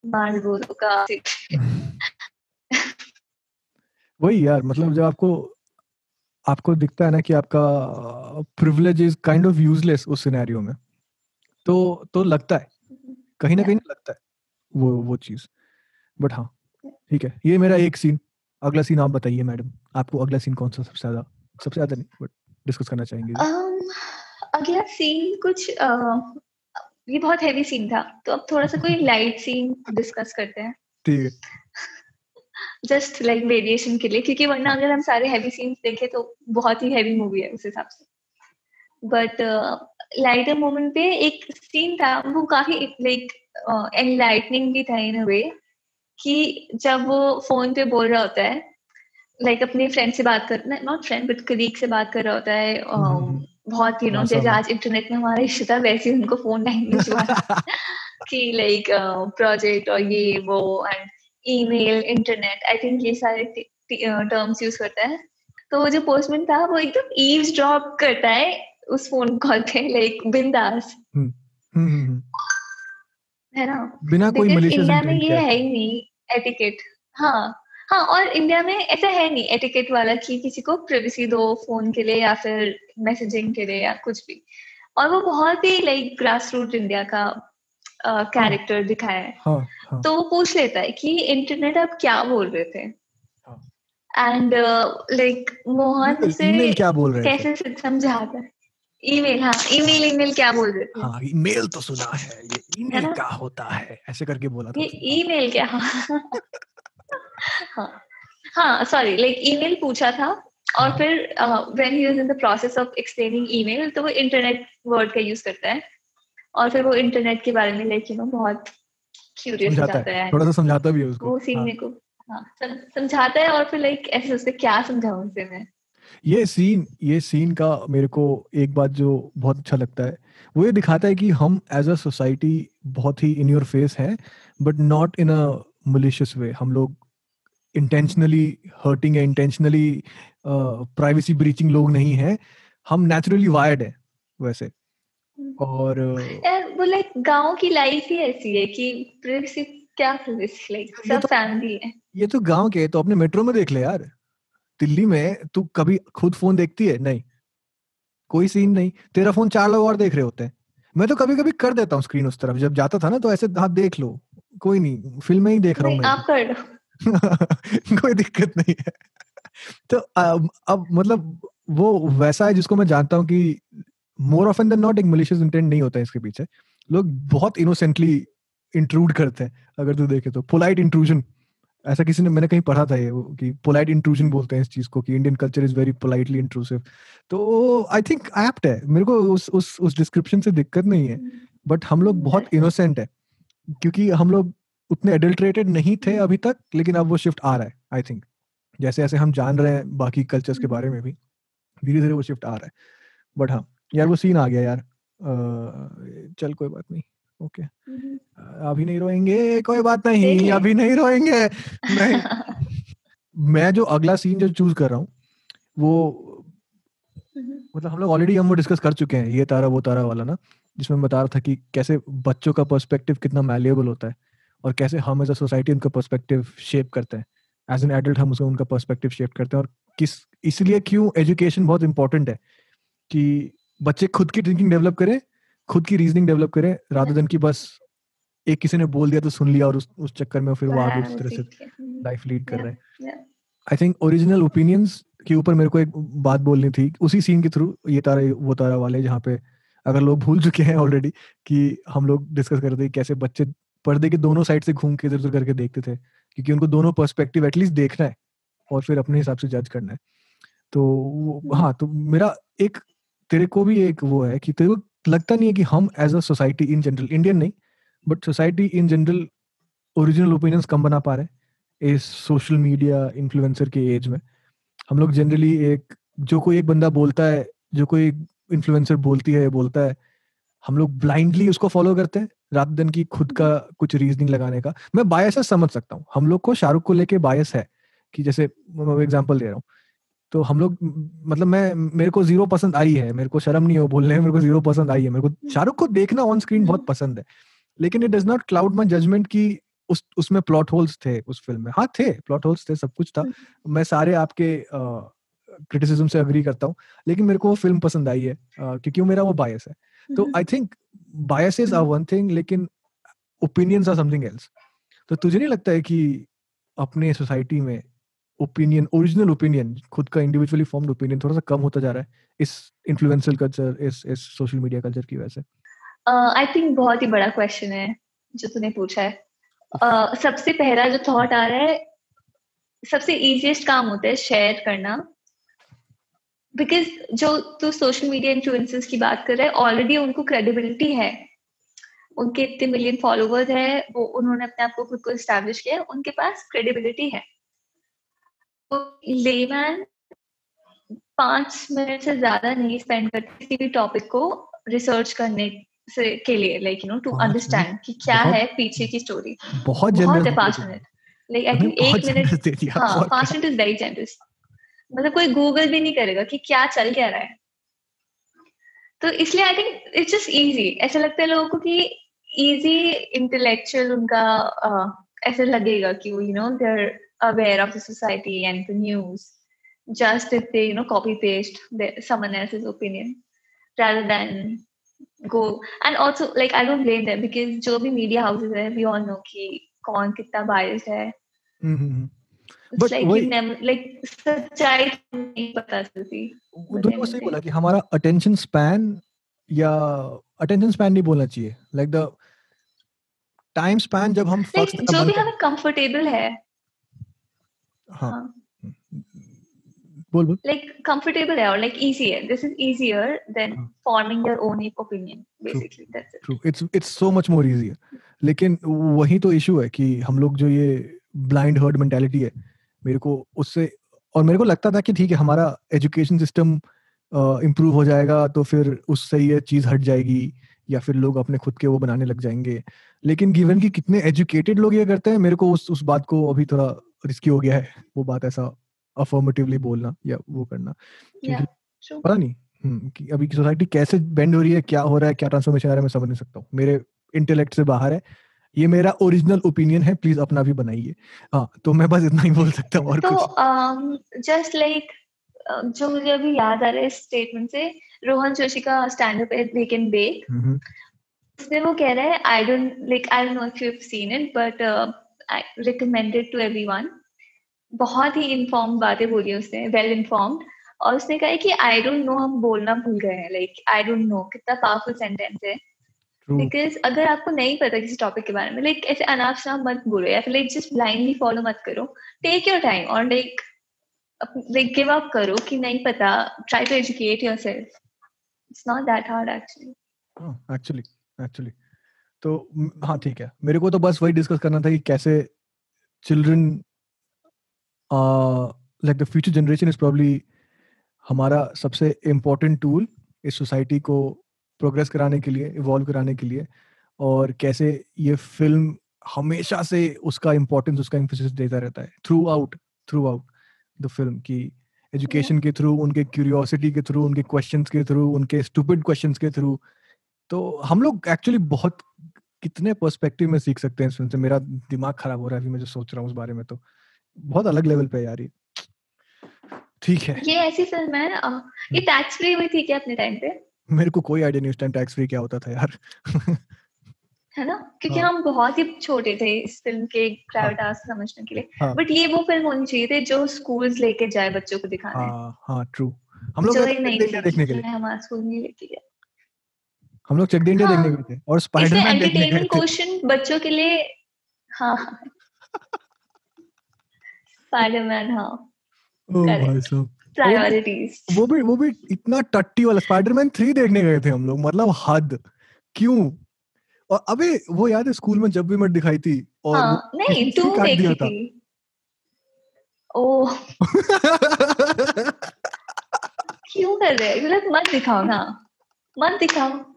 मार्लबोरो का वही यार मतलब जब आपको आपको दिखता है ना कि आपका privilege is kind of useless उस सिनेरियो में तो तो लगता है कहीं ना कहीं ना लगता है वो वो चीज़। बट हाँ ठीक है ये मेरा एक सीन अगला सीन आप बताइए मैडम आपको अगला सीन कौन सा सबसे ज़्यादा सबसे ज़्यादा नहीं बट डिस्कस करना चाहेंगे। Um, अगला सीन कुछ uh, ये बहुत हैवी सीन था तो अब थोड़ा सा कोई लाइट सीन डिस्कस करते हैं। ठीक है। जस्ट लाइक वेरिएशन के लिए क्योंकि वरना अगर हम सारे हैवी सीन्स देखें तो बहुत ही हैवी मूवी है उस हिसाब से। बट लाइटर मोमेंट पे एक सीन था वो काफ़ी लाइक एनलाइटनिंग भी था इन वे कि जब वो फ़ोन पे बोल रहा होता है लाइक like, अपने फ्रेंड से बात कर नॉट फ्रेंड बट कलीग से बात कर रहा होता है um, बहुत यू नो जैसे आज इंटरनेट में हमारा इश्यू था वैसे उनको फ़ोन लैंग्वेज हुआ कि लाइक प्रोजेक्ट और ये वो and email internet I think ये सारे टर्म्स यूज़ करता है। तो वो जो पोस्टमैन था वो एकदम ईव्स ड्रॉप करता है उस फ़ोन कॉल पे लाइक बिंदास। हम्म, हम्म, हम्म, है ना? बिना कोई इंडिया में ये है ही नहीं एटिकेट हाँ। हाँ और इंडिया में ऐसा है नहीं एटिकेट वाला कि किसी को प्रिवेसी दो फ़ोन के लिए या फिर मैसेजिंग के लिए या कुछ भी। और वो बहुत ही लाइक ग्रास रूट इंडिया का कैरेक्टर uh, दिखाया है। हाँ, हाँ. तो वो पूछ लेता है कि इंटरनेट आप क्या बोल रहे थे? एंड लाइक मोहन से क्या बोल रहे कैसे समझाता है? ईमेल हाँ ईमेल ईमेल क्या बोल रहे थे? हाँ ईमेल तो सुना है ये ईमेल क्या होता है ऐसे करके बोला था ये ईमेल क्या? हाँ हाँ। सॉरी लाइक ईमेल पूछा था और हाँ। फिर when he in the process of explaining email तो वो इंटरनेट वर्ड का यूज़ करता है और फिर वो इंटरनेट के बारे में लाइक यू नो बहुत क्यूरियस हो जाता है। थोड़ा सा समझाता भी है उसको। वो सीखने हाँ. को हाँ समझाता है और फिर लाइक ऐसे क्या समझाऊं उसे मैं? ये सीन ये सीन का मेरे को एक बात जो बहुत अच्छा लगता है वो ये दिखाता है कि हम एज अ सोसाइटी बहुत ही इन योर फेस है but not in a malicious way हम लोग इंटेंशनली हर्टिंग है इंटेंशनली प्राइवेसी ब्रीचिंग लोग नहीं है। हम नेचुरली वायर्ड है वैसे। और वो लाइक गाँव की लाइफ ही ऐसी है कि प्राइवेसी क्या प्राइवेसी लाइक सब फैमिली तो, है। ये तो गाँव के तो अपने मेट्रो में देख ले यार। दिल्ली में तू कभी खुद फ़ोन देखती है? नहीं। कोई सीन नहीं। तेरा फ़ोन चार लोग और देख रहे होते हैं। मैं तो कभी कभी कर देता हूँ स्क्रीन उस तरफ़। जब जाता था ना तो ऐसे हाँ देख लो। कोई नहीं। फ़िल्म ही देख रहा हूँ आप कर कोई दिक्कत नहीं है। तो अब, अब मतलब वो वैसा है जिसको मैं जानता हूँ कि मोर ऑफ़ एन नॉट एक मलिशियस इंटेंट नहीं होता है इसके पीछे। लोग बहुत इनोसेंटली इंट्रूड करते हैं अगर तू देखे तो। पोलाइट इंट्रूजन ऐसा किसी ने मैंने कहीं पढ़ा था ये कि पोलाइट इंट्रूजन बोलते हैं इस चीज़ को कि Indian culture is very politely intrusive तो आई थिंक एप्ट है। मेरे को उस उस उस डिस्क्रिप्शन से दिक्कत नहीं है। बट हम लोग बहुत इनोसेंट है। क्योंकि हम लोग उतने एडल्ट्रेटेड नहीं थे अभी तक लेकिन अब वो शिफ्ट आ रहा है आई थिंक जैसे जैसे हम जान रहे हैं बाकी कल्चर्स के बारे में भी धीरे धीरे वो शिफ्ट आ रहा है. बट हाँ यार वो सीन आ गया यार. आ, चल कोई बात नहीं. ओके अभी नहीं रोएँगे कोई बात नहीं अभी नहीं रोएँगे. नहीं मैं जो अगला सीन जो चूज़ कर रहा हूँ वो मतलब हम लोग ऑलरेडी हम वो डिस्कस कर चुके हैं ये तारा वो तारा वाला ना जिसमें बता रहा था कि कैसे बच्चों का पर्सपेक्टिव कितना मैल्यूएबल होता है. और कैसे हम एज अ सोसाइटी उनका पर्सपेक्टिव शेप करते हैं। एज एन एडल्ट हम उसको उनका पर्सपेक्टिव शेप करते हैं और किस इसलिए क्यों एजुकेशन बहुत इंपॉर्टेंट है कि बच्चे खुद की थिंकिंग डेवलप करें खुद की रीजनिंग डेवलप करें राधा देन की बस एक किसी ने बोल दिया तो सुन लिया और उस उस चक्कर में फिर वो आगे उस तरह से लाइफ लीड कर रहे हैं। आई थिंक ओरिजिनल ओपिनियंस के ऊपर मेरे को एक बात बोलनी थी उसी सीन के थ्रू ये तारा वो तारा वाले जहाँ पे अगर लोग भूल चुके हैं ऑलरेडी कि हम लोग डिस्कस कर रहे थे कैसे बच्चे पर्दे के दोनों साइड से घूम के इधर उधर करके देखते थे क्योंकि उनको दोनों पर्सपेक्टिव एटलीस्ट देखना है और फिर अपने हिसाब से जज करना है। तो हाँ तो मेरा एक तेरे को भी एक वो है कि तेरे को लगता नहीं है कि हम as a society in general Indian नहीं but society in general original opinions कम बना पा रहे हैं इस सोशल मीडिया इन्फ्लुएंसर के एज में। हम लोग जनरली एक जो कोई एक बंदा बोलता है जो कोई इन्फ्लुएंसर बोलती है बोलता है हम लोग ब्लाइंडली उसको फॉलो करते हैं। रात दिन की खुद का कुछ रीजनिंग लगाने का। मैं बायस समझ सकता हूँ। हम लोग को शाहरुख को लेके बायस है कि जैसे मैं एग्ज़ाम्पल दे रहा हूँ। तो हम लोग मतलब मैं मेरे को ज़ीरो पसंद आई है मेरे को शर्म नहीं हो बोलने मेरे को ज़ीरो पसंद आई है। मेरे को शाहरुख को देखना ऑन स्क्रीन बहुत पसंद है। लेकिन it does not cloud my judgment की उस उसमें प्लॉट होल्स थे उस फ़िल्म में। हाँ थे प्लॉट होल्स थे सब कुछ था। मैं सारे आपके क्रिटिसिज्म से अग्री करता हूँ। लेकिन मेरे को वो फ़िल्म पसंद आई है क्योंकि वो मेरा वो बायस है। तो I think biases are one thing लेकिन ओपिनियंस आर समथिंग एल्स तो तुझे नहीं लगता है कि अपने सोसाइटी में ओपिनियन ओरिजिनल ओपिनियन खुद का इंडिविजुअली फॉर्म्ड ओपिनियन थोड़ा सा कम होता जा रहा है इस इन्फ्लुएंशियल कल्चर इस इस सोशल मीडिया कल्चर की वजह से? आई थिंक बहुत ही बड़ा क्वेश्चन है जो तूने पूछा है। uh, सबसे पहला जो थॉट आ रहा है सबसे इजीएस्ट काम होता है शेयर करना। बिकॉज़ जो तू सोशल मीडिया इन्फ्लुएंसर्स की बात कर रहा है ऑलरेडी उनको क्रेडिबिलिटी है। उनके इतने मिलियन फॉलोवर्स है वो उन्होंने अपने आप को खुद को स्टैब्लिश किया उनके पास क्रेडिबिलिटी है। तो लेमैन पाँच मिनट से ज़्यादा नहीं स्पेंड करते किसी भी टॉपिक को रिसर्च करने से के लिए like you know to understand कि क्या है पीछे की स्टोरी बहुत बहुत है पाँच मिनट लाइक आई थिंक एक मिनट हाँ पाँच मिनट इज़ वेरी जेनरस मतलब कोई गूगल भी नहीं करेगा कि क्या चल क्या रहा है। तो इसलिए I think it's just easy ऐसा लगता है लोगों को कि इजी इंटेलेक्चुअल उनका ऐसा लगेगा कि you know they aware of the society and the news just if they you know copy paste someone else's opinion rather than go and also like I don't blame them because जो भी मीडिया हाउसेज है वी ऑल नो कि कौन कितना बायस है। हम्म, हम्म, हम्म। बट वही लाइक सच्चाई नहीं पता चलती। दोनों सही बोला कि हमारा अटेंशन स्पैन या अटेंशन स्पैन नहीं बोलना चाहिए। लाइक द टाइम स्पैन जब हम like, जो भी हमें कंफर्टेबल है। हाँ, हाँ। बोल बोल। लाइक कंफर्टेबल है और लाइक इजी है। This is easier than forming your own opinion basically that's it true it's it's so much more easier लेकिन वही तो इशू है कि हम लोग जो ये ब्लाइंड हर्ड मेंटालिटी है मेरे को उससे और मेरे को लगता था कि ठीक है हमारा एजुकेशन सिस्टम इम्प्रूव हो जाएगा तो फिर उससे ये चीज़ हट जाएगी या फिर लोग अपने खुद के वो बनाने लग जाएँगे। लेकिन गिवन कि कितने एजुकेटेड लोग ये करते हैं मेरे को उस उस बात को अभी थोड़ा रिस्की हो गया है वो बात ऐसा अफर्मेटिवली बोलना या वो करना। क्योंकि पता नहीं हम्म, कि अभी की सोसाइटी कैसे बेंड हो रही है क्या हो रहा है क्या ट्रांसफॉर्मेशन आ रहा है मैं समझ नहीं सकता हूँ। मेरे इंटेलेक्ट से बाहर है ये मेरा ओरिजिनल ओपिनियन है प्लीज़ अपना भी बनाइए। हाँ तो मैं बस इतना ही बोल सकता हूँ और तो जस्ट um, लाइक like, जो मुझे अभी याद आ रहा है स्टेटमेंट से रोहन जोशी का stand up we can bake उसमें वो कह रहा है I don't like I don't know if you have seen it but I recommended to everyone बहुत ही इन्फॉर्म बातें बोली उसने वेल इन्फॉर्म्ड और उसने कहा कि आई डोंट नो हम बोलना भूल गए हैं लाइक आई डोंट नो कितना पावरफुल सेंटेंस है। बिकॉज़ अगर आपको नहीं पता किसी टॉपिक के बारे में लाइक ऐसे अनाप शनाप मत बोलो या फिर लाइक जस्ट ब्लाइंडली फॉलो मत करो। टेक योर टाइम और लाइक लाइक गिव अप करो कि नहीं पता। Try to educate yourself it's not that hard actually actually actually तो हाँ ठीक है। मेरे को तो बस वही डिस्कस करना था कि कैसे children like the future generation is probably हमारा सबसे इम्पोर्टेंट टूल इस सोसाइटी को प्रोग्रेस कराने के लिए इवॉल्व कराने के लिए और कैसे ये फ़िल्म हमेशा से उसका इम्पोर्टेंस उसका इम्फोसिस देता रहता है throughout throughout the film की एजुकेशन के थ्रू उनके क्यूरियोसिटी के थ्रू उनके क्वेश्चंस के थ्रू उनके स्टूपिड क्वेश्चंस के थ्रू तो हम लोग एक्चुअली बहुत कितने पर्सपेक्टिव में सीख सकते हैं इस फ़िल्म से। मेरा दिमाग खराब हो रहा है अभी मैं जो सोच रहा हूँ उस बारे में तो। बहुत अलग लेवल पे यार ये। ठीक है। ये ऐसी फ़िल्म है ये टैक्स फ्री हुई थी क्या अपने टाइम पे? मेरे को कोई आइडिया नहीं उस टाइम टैक्स फ्री क्या होता था यार। है ना? क्योंकि हाँ. हम बहुत ही छोटे थे इस फ़िल्म के ग्रेविटास हाँ. समझने के लिए। हाँ. बट ये वो फ़िल्म होनी चाहिए थी जो स्कूल्स लेके जाए बच्चों को दिखाने। हाँ हाँ ट्रू हम लोग नहीं देखने के लिए। हमारा स्कूल नहीं लेके गया। हम लोग चेक इंडिया देखने गए थे और स्पाइडरमैन देखने गए थे। क्वेश्चन बच्चों के लिए हाँ। स्पाइडरमैन हाँ। ओ भाई साहब। प्रायोरिटीज वो भी वो भी इतना टट्टी वाला स्पाइडरमैन थ्री देखने गए थे हम लोग मतलब हद। क्यों? और अबे वो याद है स्कूल में जब भी मैं दिखाई थी और हाँ, नहीं तू देखी थी। ओह। क्यों कर रहे मतलब मत दिखाओ ना। मत दिखाओ।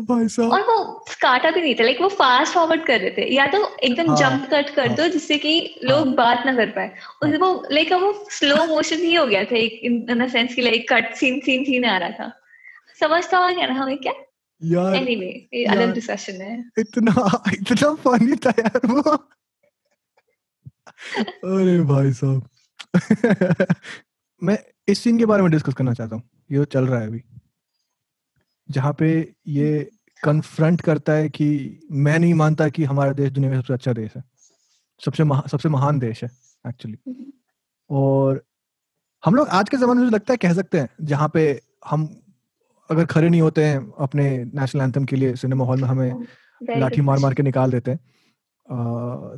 भाई साहब और वो काटा भी नहीं था लाइक वो फास्ट फॉरवर्ड कर रहे थे या तो एकदम हाँ, जंप कट कर हाँ, दो जिससे कि लोग हाँ, बात ना कर पाए। वो लाइक वो स्लो मोशन ही हो गया था इन इन सेंस कि like cut scene scene scene आ रहा था। समझता हुआ क्या ना हमें क्या? यार एनीवे अलग डिस्कशन है। इतना इतना फनी था यार वो। अरे भाई साहब। मैं इस सीन के बारे में डिस्कस करना चाहता हूँ ये चल रहा है अभी। जहाँ पे ये कन्फ्रंट करता है कि मैं नहीं मानता कि हमारा देश दुनिया का सबसे अच्छा देश है। सबसे महा, सबसे महान देश है एक्चुअली। और हम लोग आज के जमाने में लगता है कह सकते हैं जहाँ पे हम अगर खड़े नहीं होते हैं अपने नेशनल एंथम के लिए सिनेमा हॉल में हमें लाठी मार मार के निकाल देते हैं।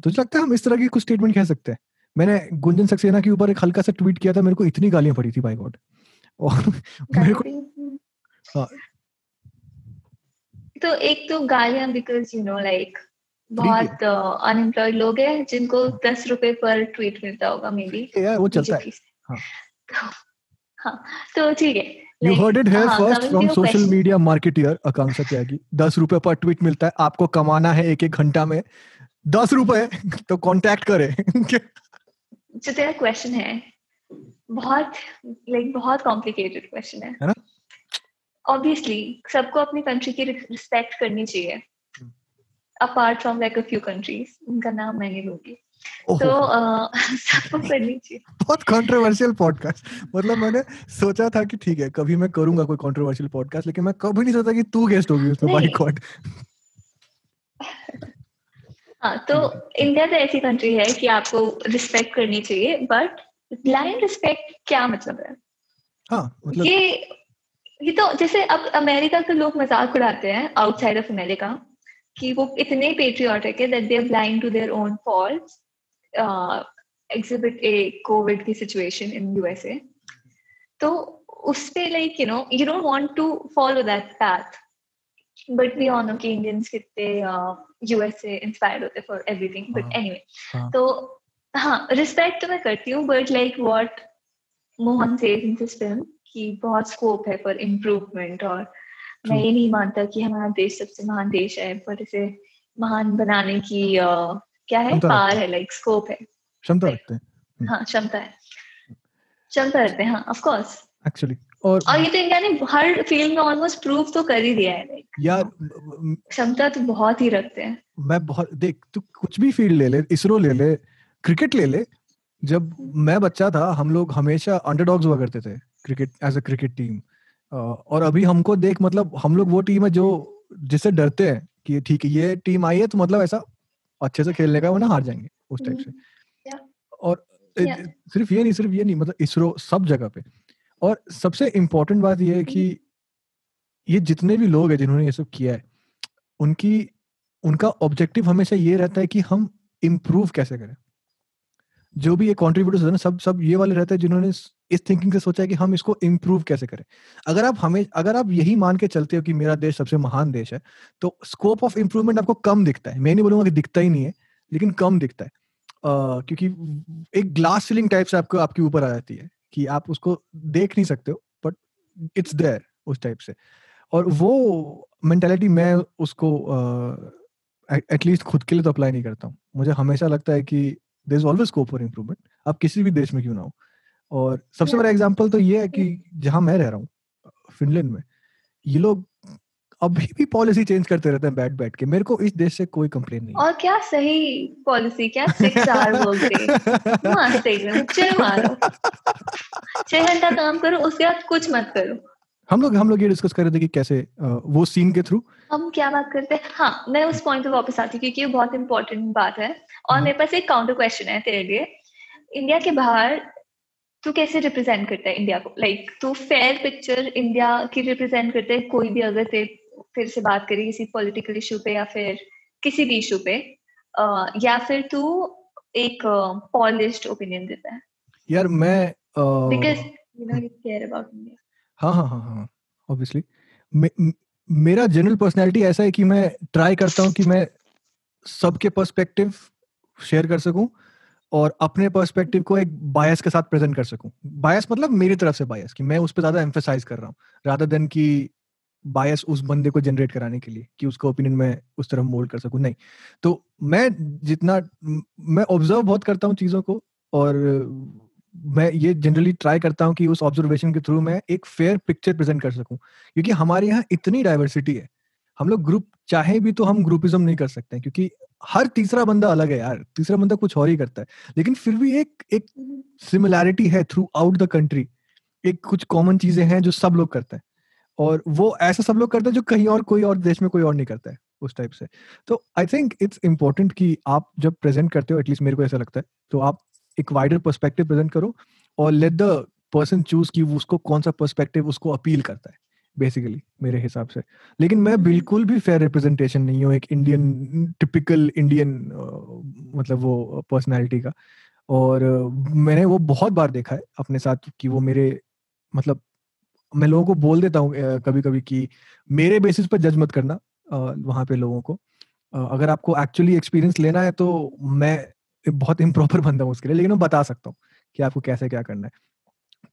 तो लगता है हम इस तरह की कुछ स्टेटमेंट कह सकते हैं। मैंने गुंजन सक्सेना के ऊपर एक हल्का सा ट्वीट किया था मेरे को इतनी गालियाँ पड़ी थी बाई गॉड और मेरे को हाँ तो एक तो गालियाँ बिकॉज़ यू नो लाइक बहुत अनएम्प्लॉयड uh, लोग हैं जिनको। दस रुपए पर ट्वीट मिलता होगा मे बी वो चलता है। हाँ। तो, हाँ तो ठीक है। You heard it here first from social media marketer Akanksha Tyagi दस रुपए पर ट्वीट मिलता है आपको कमाना है एक एक घंटा में। दस रुपए तो कांटेक्ट करें। जो तेरा क्वेश्चन है बहुत लाइक बहुत कॉम्प्लिकेटेड क्वेश्चन है। है ना? ऑब्वियसली सबको अपनी कंट्री की रिस्पेक्ट करनी चाहिए। Apart from like a few countries उनका नाम मैं नहीं लूँगी। तो सबको करनी चाहिए। बहुत कंट्रोवर्शियल पॉडकास्ट मतलब मैंने सोचा था कि ठीक है कभी मैं करूँगा कोई कंट्रोवर्शियल पॉडकास्ट लेकिन मैं कभी नहीं सोचा कि तू गेस्ट होगी उसमें बाई गॉड। हाँ तो इंडिया तो ऐसी कंट्री है कि आपको रिस्पेक्ट करनी चाहिए बट ब्लाइंड रिस्पेक्ट क्या मतलब है? हाँ मतलब ये ये तो जैसे अब अमेरिका के लोग मज़ाक उड़ाते हैं आउटसाइड ऑफ़ अमेरिका कि वो इतने पेट्रियोटिक है that they are blind to their own faults exhibit A covid की सिचुएशन इन यूएसए तो उस पे like you know you don't want to follow that path but we on के इंडियंस कितने यूएसए इंस्पायर्ड होते फॉर एवरीथिंग बट एनीवे तो हाँ रिस्पेक्ट तो मैं करती हूँ but like what Mohan says in this film कि बहुत स्कोप है फॉर इम्प्रूवमेंट और मैं ये नहीं मानता कि हमारा देश सबसे महान देश है पर इसे महान बनाने की uh, क्या है? पार है लाइक स्कोप है। क्षमता रखते हैं। हम्म। हाँ क्षमता है। क्षमता रखते हैं हाँ ऑफ़ कोर्स एक्चुअली और और ये तो इंडिया ने हर फ़ील्ड में ऑलमोस्ट प्रूव तो कर ही दिया है लाइक यार क्षमता तो बहुत ही रखते हैं। मैं बहुत देख तू कुछ भी फ़ील्ड ले ले इसरो ले ले क्रिकेट ले ले जब मैं बच्चा था हम लोग हमेशा अंडरडॉग्स हुआ करते थे। Cricket as a cricket team और अभी हमको देख मतलब हम लोग वो टीम है जो जिससे डरते हैं कि ठीक है ये टीम आई है तो मतलब ऐसा अच्छे से खेलने का वो ना हार जाएँगे उस टाइप से mm-hmm. और yeah. सिर्फ़ ये नहीं सिर्फ़ ये नहीं मतलब इसरो सब जगह पे और सबसे इम्पोर्टेंट बात ये है कि mm-hmm. ये जितने भी लोग हैं जिन्होंने ये सब किया है उनकी उनका ऑब्जेक्टिव हमेशा ये रहता है कि हम इम्प्रूव कैसे करें जो भी ये कॉन्ट्रीब्यूटर्स है ना सब सब ये वाले रहते हैं जिन्होंने इस थिंकिंग से सोचा है कि हम इसको इम्प्रूव कैसे करें? अगर आप हमें अगर आप यही मान के चलते हो कि मेरा देश सबसे महान देश है तो स्कोप ऑफ़ इम्प्रूवमेंट आपको कम दिखता है। मैं नहीं बोलूँगा कि दिखता ही नहीं है लेकिन कम दिखता है। uh, क्योंकि एक ग्लास सीलिंग टाइप से आपको आपके ऊपर आ जाती है कि आप उसको देख नहीं सकते हो बट इट्स देयर उस टाइप से। और वो मेंटेलिटी मैं उसको एटलीस्ट uh, खुद के लिए तो अप्लाई नहीं करता हूँ। मुझे हमेशा लगता है कि there is always scope for improvement आप किसी भी देश में क्यों ना हो। और सबसे बड़ा एग्ज़ाम्पल तो ये है कि जहाँ मैं रह रहा हूँ फिनलैंड में ये लोग अभी भी पॉलिसी चेंज करते रहते हैं बैठ बैठ के। मेरे को इस देश से कोई कंप्लेन नहीं और क्या सही पॉलिसी क्या सिक्स आवर बोलते मस्त एकदम चिल मारो छह घंटा काम करो उसके बाद कुछ मत करो। हम लोग हम लोग ये डिस्कस कर रहे थे कि कैसे वो सीन के थ्रू हम क्या बात करते हैं? हाँ मैं उस पॉइंट पे वापस आती हूँ क्योंकि ये बहुत इंपॉर्टेंट बात है। और हम्म। मेरे पास एक काउंटर क्वेश्चन है तेरे लिए। इंडिया के बाहर तू कैसे रिप्रेजेंट करता है इंडिया को? लाइक तू फेयर पिक्चर इंडिया की रिप्रेजेंट करता है कोई भी अगर फिर फिर से बात करें किसी पॉलिटिकल इशू पे या फिर किसी भी इशू पे आ, या फिर तू एक पॉलिश्ड ओपिनियन देता है। यार मैं because you know you care about India हाँ हाँ हाँ हाँ ऑब्वियसली मेरा जनरल पर्सनैलिटी ऐसा है कि मैं ट्राई करता हूँ कि मैं सबके पर्सपेक्टिव शेयर कर सकूँ। और अपने पर्सपेक्टिव को एक बायस के साथ प्रेजेंट कर सकूँ। बायस मतलब मेरी तरफ़ से बायस कि मैं उस पर ज़्यादा एम्फेसाइज कर रहा हूँ रादर देन कि बायस उस बंदे को जनरेट कराने के लिए कि उसका ओपिनियन मैं उस तरफ़ मोल्ड कर सकूँ। नहीं। तो मैं जितना, मैं ऑब्ज़र्व बहुत करता हूँ चीज़ों को और मैं ये जनरली ट्राई करता हूँ कि उस ऑब्जर्वेशन के थ्रू मैं एक फेयर पिक्चर प्रेजेंट कर सकूँ। क्योंकि हमारे यहाँ इतनी डाइवर्सिटी है। हम लोग ग्रुप चाहे भी तो हम ग्रुपिज्म नहीं कर सकते क्योंकि हर तीसरा बंदा अलग है यार, तीसरा बंदा कुछ और ही करता है। लेकिन फिर भी एक एक सिमिलैरिटी है थ्रू आउट द कंट्री एक कुछ कॉमन चीज़ें हैं जो सब लोग करते हैं। और वो ऐसा सब लोग करते हैं जो कहीं और, कोई और देश में कोई और नहीं करता है, उस टाइप से। तो आई थिंक इट्स इंपॉर्टेंट कि आप जब प्रेजेंट करते हो एटलीस्ट मेरे को ऐसा लगता है तो आप एक वाइडर पर्सपेक्टिव प्रेजेंट करो और लेट द पर्सन चूज़ कि उसको कौन सा पर्सपेक्टिव उसको अपील करता है। बेसिकली मेरे हिसाब से। लेकिन मैं बिल्कुल भी फेयर रिप्रेजेंटेशन नहीं हूँ एक इंडियन टिपिकल इंडियन मतलब वो पर्सनैलिटी का। और मैंने वो बहुत बार देखा है अपने साथ कि वो मेरे मतलब मैं लोगों को बोल देता हूँ कभी कभी कि मेरे बेसिस पर जज मत करना वहाँ पे लोगों को। अगर आपको एक्चुअली एक्सपीरियंस लेना है तो मैं बहुत इम्प्रॉपर बंदा हूँ उसके लिए लेकिन मैं बता सकता हूँ कि आपको कैसे क्या करना है।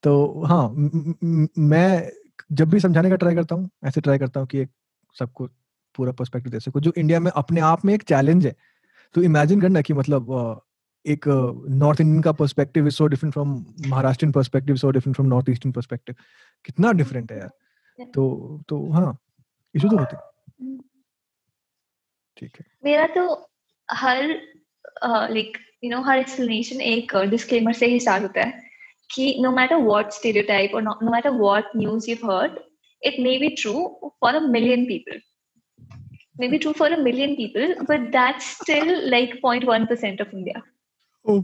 तो हाँ मैं जब भी समझाने का ट्राई करता हूँ ऐसे ट्राई करता हूँ कि एक सबको पूरा पर्सपेक्टिव दे सको जो इंडिया में अपने आप में एक चैलेंज है। तो इमेजिन करना कि मतलब एक नॉर्थ इंडियन का perspective is so different from Maharashtrian perspective so different from north eastern perspective कितना डिफरेंट है यार। तो तो हाँ इशू तो होते ठीक है। मेरा तो हर लाइक यू नो हर एक्सप्लेनेशन एक डिस्क्लेमर से ही स्टार्ट होता है। कि नो मैटर व्हाट स्टीरियोटाइप और no matter what news you heard it may be true for a million people may be true for a million people but that's still like 0.1% of India Oh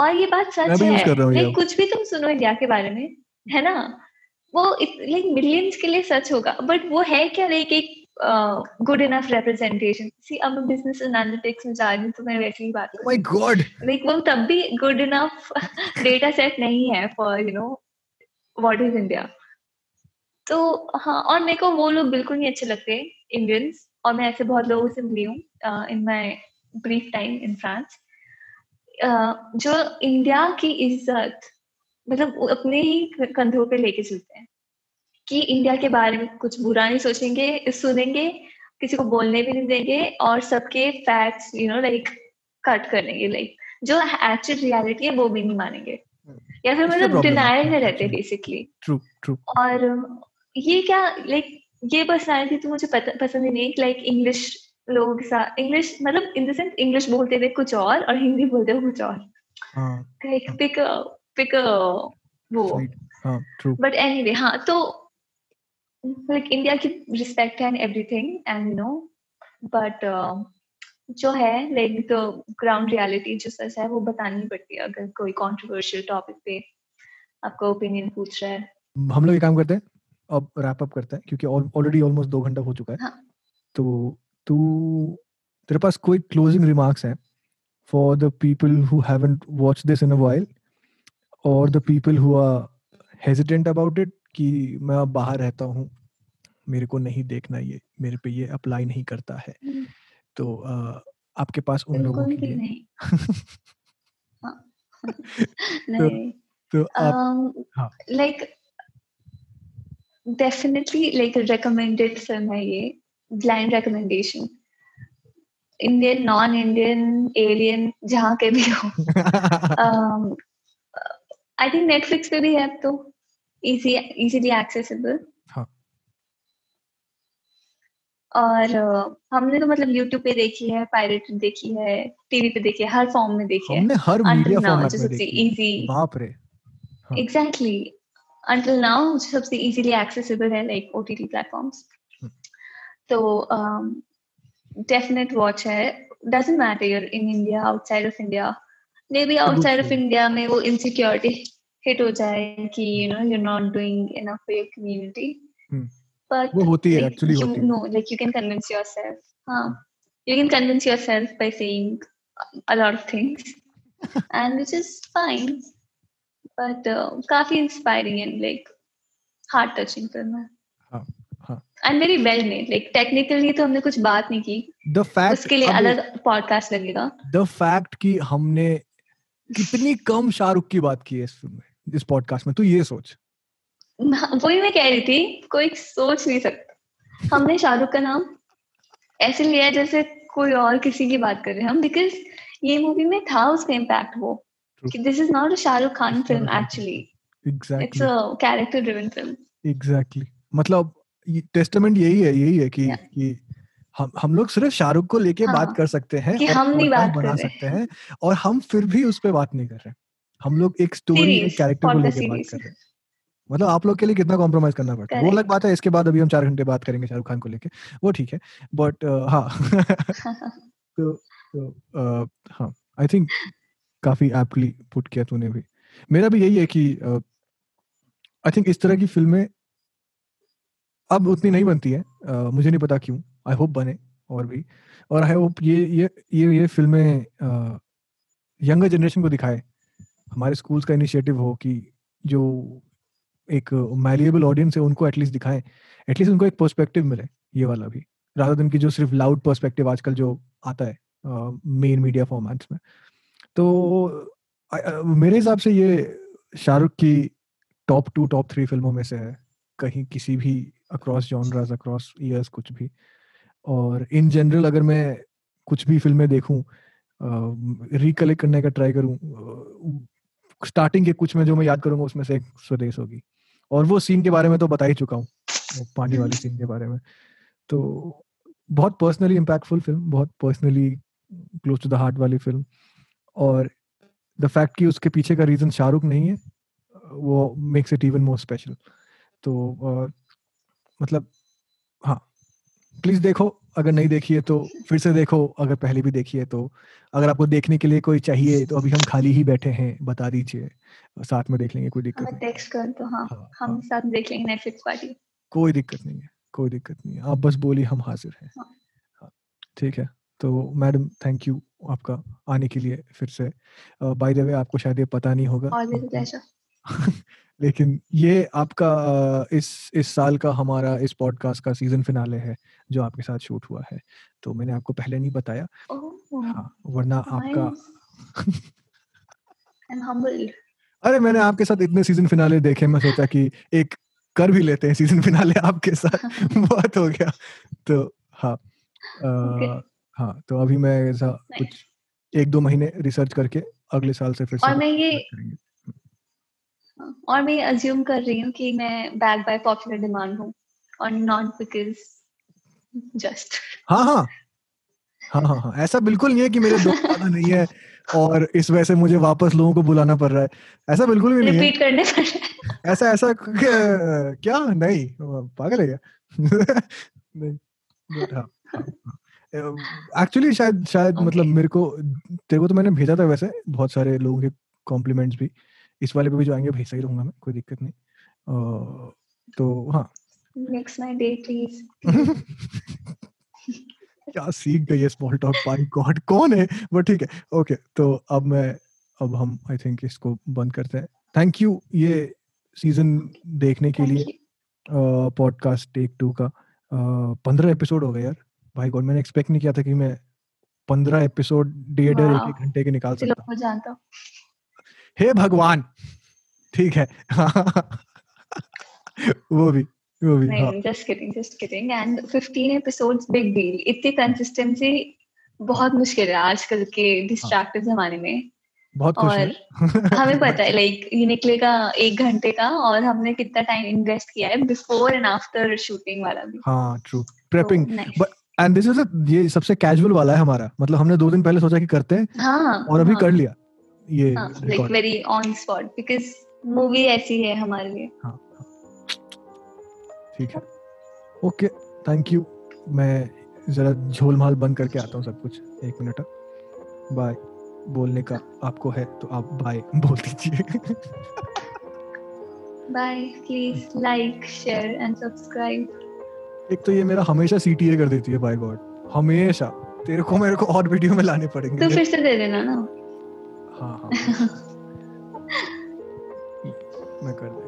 और ये बात सच है। लाइक कुछ भी तुम सुनो इंडिया के बारे में है ना? वो लाइक मिलियंस के लिए सच होगा बट वो है क्या लाइक एक गुड इनफ रिप्रेजेंटेशन सी अब मैं बिज़नेस एनालिटिक्स में जा रही हूँ तो मैं वैसे ही बात माय गॉड लाइक वो तब भी गुड इनफ डेटा सेट नहीं है for you know what is India तो हाँ और मेरे को वो लोग बिल्कुल नहीं अच्छे लगते इंडियंस और मैं ऐसे बहुत लोगों से मिली हूँ in my brief time in France जो इंडिया की इज़्ज़त मतलब अपने ही कंधों पे लेके चलते हैं। कि इंडिया के बारे में कुछ बुरा नहीं सोचेंगे सुनेंगे किसी को बोलने भी नहीं देंगे और सबके facts you know like cut कर देंगे लाइक जो एक्चुअल रियलिटी है वो भी नहीं मानेंगे. या फिर मतलब डिनाइल में रहते बेसिकली ट्रू ट्रू और ये क्या लाइक ये पर्सनैलिटी तो मुझे पसंद ही नहीं लाइक इंग्लिश लोगों के साथ इंग्लिश मतलब इन द सेंस इंग्लिश बोलते हुए कुछ और और हिंदी बोलते हुए कुछ और। लाइक पिक पिक वो। बट एनीवे हाँ तो like इंडिया की रिस्पेक्ट है एवरीथिंग एंड नो बट जो है लाइक तो ग्राउंड रियलिटी जो सच है वो बतानी पड़ती है अगर कोई कंट्रोवर्शियल टॉपिक पे आपका ओपिनियन पूछ रहा है हम लोग ये काम करते हैं अब रैप अप करते हैं क्योंकि ऑलरेडी ऑलमोस्ट दो घंटा हो चुका है हाँ. तो तू तेरे पास कोई क्लोजिंग रिमार्क्स हैं for the people who haven't watch this in a while और the people who are hesitant about it कि मैं अब बाहर रहता हूँ मेरे को नहीं देखना ये मेरे पे ये अप्लाई नहीं करता है। हम्म। तो आ, आपके पास उन लोगों के लिए। हाँ। नहीं। तो, तो आप like definitely like recommended film है ये blind recommendation Indian non Indian alien जहाँ के भी हो। आई थिंक नेटफ्लिक्स पे भी है तो। इजीली एक्सेसिबल और हमने तो मतलब यूट्यूब पे देखी है पायरेट देखी है टीवी पे देखी है हर फॉर्म में देखी हमने है हर मीडिया फॉर्मेट में देखी इजी बाप रे। एग्जैक्टली अंटिल नाउ जो सबसे इजीली एक्सेसिबल है लाइक ओटीटी प्लेटफॉर्म्स तो डेफिनेट वॉच है। Doesn't matter in India outside of India may be outside of India में वो इनसिक्योरिटी हिट हो जाए कि you know you not doing enough for your community but वो होती है एक्चुअली होती है। No like you can convince yourself हाँ you can convince yourself by saying a lot of things and which is fine but काफ़ी inspiring and like heart touching film है and very well made like technically तो हमने कुछ बात नहीं की। द फैक्ट उसके लिए अलग पॉडकास्ट लगेगा। द फैक्ट कि हमने कितनी कम शाहरुख की बात की है इस फ़िल्म में। इस पॉडकास्ट में तू ये सोच। वही मैं कह रही थी कोई सोच नहीं सकता हमने शाहरुख का नाम ऐसे लिया जैसे कोई और किसी की बात कर रहे हैं हम बिकॉज़ ये मूवी में था उसका इम्पैक्ट वो कि this is not a Shahrukh Khan film actually it's a character driven film exactly मतलब टेस्टामेंट यही है यही है कि yeah. कि हम हम लोग सिर्फ़ शाहरुख को लेके हाँ, बात कर सकते हैं कि हम नहीं बात बना सकते हैं। और हम फिर भी उस पर बात नहीं कर रहे। हम लोग एक स्टोरी एक कैरेक्टर को लेकर बात कर रहे हैं। मतलब आप लोग के लिए कितना कॉम्प्रोमाइज करना पड़ता है। वो अलग बात है इसके बाद अभी हम चार घंटे बात करेंगे शाहरुख खान को लेके। वो ठीक है बट हाँ। तो तो हाँ आई थिंक काफ़ी एप्टली पुट किया तूने भी। मेरा भी यही है कि आई थिंक इस तरह की फ़िल्में अब उतनी नहीं बनती है। uh, मुझे नहीं पता क्यों। आई होप बने और भी। और आई होप ये ये ये ये फ़िल्में यंगर जनरेशन को दिखाए। हमारे स्कूल्स का इनिशिएटिव हो कि जो एक मैलिएबल ऑडियंस है उनको एटलीस्ट दिखाएँ। एटलीस्ट उनको एक पर्सपेक्टिव मिले ये वाला भी। राधा दिन की जो सिर्फ़ लाउड पर्सपेक्टिव आजकल जो आता है मेन मीडिया फॉर्मेट्स में। तो uh, मेरे हिसाब से ये शाहरुख की टॉप टू टॉप थ्री फ़िल्मों में से है। कहीं किसी भी अक्रॉस जॉनराज अक्रॉस ईयर्स कुछ भी। और इन जनरल अगर मैं कुछ भी फ़िल्में देखूँ रिकलेक्ट करने का ट्राई करूँ स्टार्टिंग के कुछ में जो मैं याद करूँगा उसमें से एक स्वदेश होगी। और वो सीन के बारे में तो बता ही चुका हूँ पानी वाले सीन के बारे में। तो बहुत पर्सनली इम्पैक्टफुल फ़िल्म बहुत personally close to the heart वाली फ़िल्म और द फैक्ट कि उसके पीछे का रीजन शाहरुख नहीं है वो makes it even more special तो uh, मतलब हाँ प्लीज़ देखो। अगर नहीं देखी है तो फिर से देखो अगर पहले भी देखी है तो। अगर आपको देखने के लिए कोई चाहिए तो अभी हम खाली ही बैठे हैं बता दीजिए। साथ में देख लेंगे कोई दिक्कत नहीं। टेक्स्ट कर हाँ, हाँ हम हाँ, साथ देख लेंगे नेटफ्लिक्स पार्टी कोई दिक्कत नहीं है कोई दिक्कत नहीं है। आप बस बोली हम हाजिर हैं। हाँ, हाँ ठीक है। तो मैडम थैंक यू आपका आने के लिए फिर से। बाय द वे आपको शायद ये पता नहीं होगा। लेकिन ये आपका इस इस साल का हमारा इस पॉडकास्ट का सीज़न फिनाले है। जो आपके साथ शूट हुआ है तो मैंने आपको पहले नहीं बताया। oh, हाँ वरना आपका अरे मैंने आपके साथ इतने सीज़न फिनाले देखे मैं सोचा कि एक कर भी लेते हैं सीज़न फिनाले आपके साथ। बहुत हो गया। तो हाँ आ, हाँ तो अभी मैं ऐसा कुछ एक दो महीने रिसर्च करके अगले साल से फिर और मैं ये और मैं अज्यूम कर रही हूँ कि मैं बैक बाय पॉपुलर डिमांड हूँ और नॉट बिकॉज़ जस्ट हाँ हाँ। हाँ हाँ हाँ। ऐसा बिल्कुल नहीं है कि मेरे दोस्त ज़्यादा नहीं है और इस वजह से मुझे वापस लोगों को बुलाना पड़ रहा है। ऐसा बिल्कुल भी नहीं रिपीट करने पड़ रहा है। ऐसा ऐसा क्या नहीं पागल है क्या? नहीं एक्चुअली हाँ, हाँ। शायद शायद okay. मतलब मेरे को तेरे को तो मैंने भेजा था वैसे बहुत सारे लोगों के कॉम्प्लीमेंट्स भी। इस वाले पे भी जो आएँगे भेज ही रहूँगा मैं कोई दिक्कत नहीं। तो हाँ नेक्स्ट माय डे प्लीज़ क्या सीख गई है स्मॉल टॉक बाय गॉड कौन है? बट ठीक है ओके okay, तो अब मैं अब हम आई थिंक इसको बंद करते हैं। थैंक यू ये सीज़न देखने के लिए पॉडकास्ट टेक टू का पंद्रह एपिसोड हो गए यार। भाई गॉड मैंने एक्सपेक्ट नहीं किया था कि मैं पंद्रह एपिसोड डेढ़ डेढ़ एक एक घंटे के निकाल सकता हूँ। हे भगवान! ठीक है। वो भी। वो भी नहीं just kidding just kidding and 15 episodes big deal इतनी कंसिस्टेंसी बहुत मुश्किल है आजकल के डिस्ट्रैक्टिव हाँ। जमाने में। बहुत और हमें पता है लाइक यूनिकले का एक घंटे का और हमने कितना टाइम इन्वेस्ट किया है बिफोर एंड आफ्टर शूटिंग वाला भी। हाँ true prepping but and this is ये सबसे कैजुअल वाला है हमारा। मतलब हमने दो दिन पहले सोचा कि करते हैं हाँ, और अभी हाँ, कर लिया ये like very on spot because movie ऐसी है हमारे लिए। हाँ। ठीक है। ओके थैंक यू मैं जरा झोलमाल बंद करके आता हूँ सब कुछ। एक मिनट बाय बोलने का आपको है तो आप बाय बोल दीजिए। Bye please like share and subscribe एक तो ये मेरा हमेशा सीटीए कर देती है बाय गॉड हमेशा। तेरे को मेरे को और वीडियो में लाने पड़ेंगे। तो फिर से दे देना ना। हाँ हाँ। मैं कर पर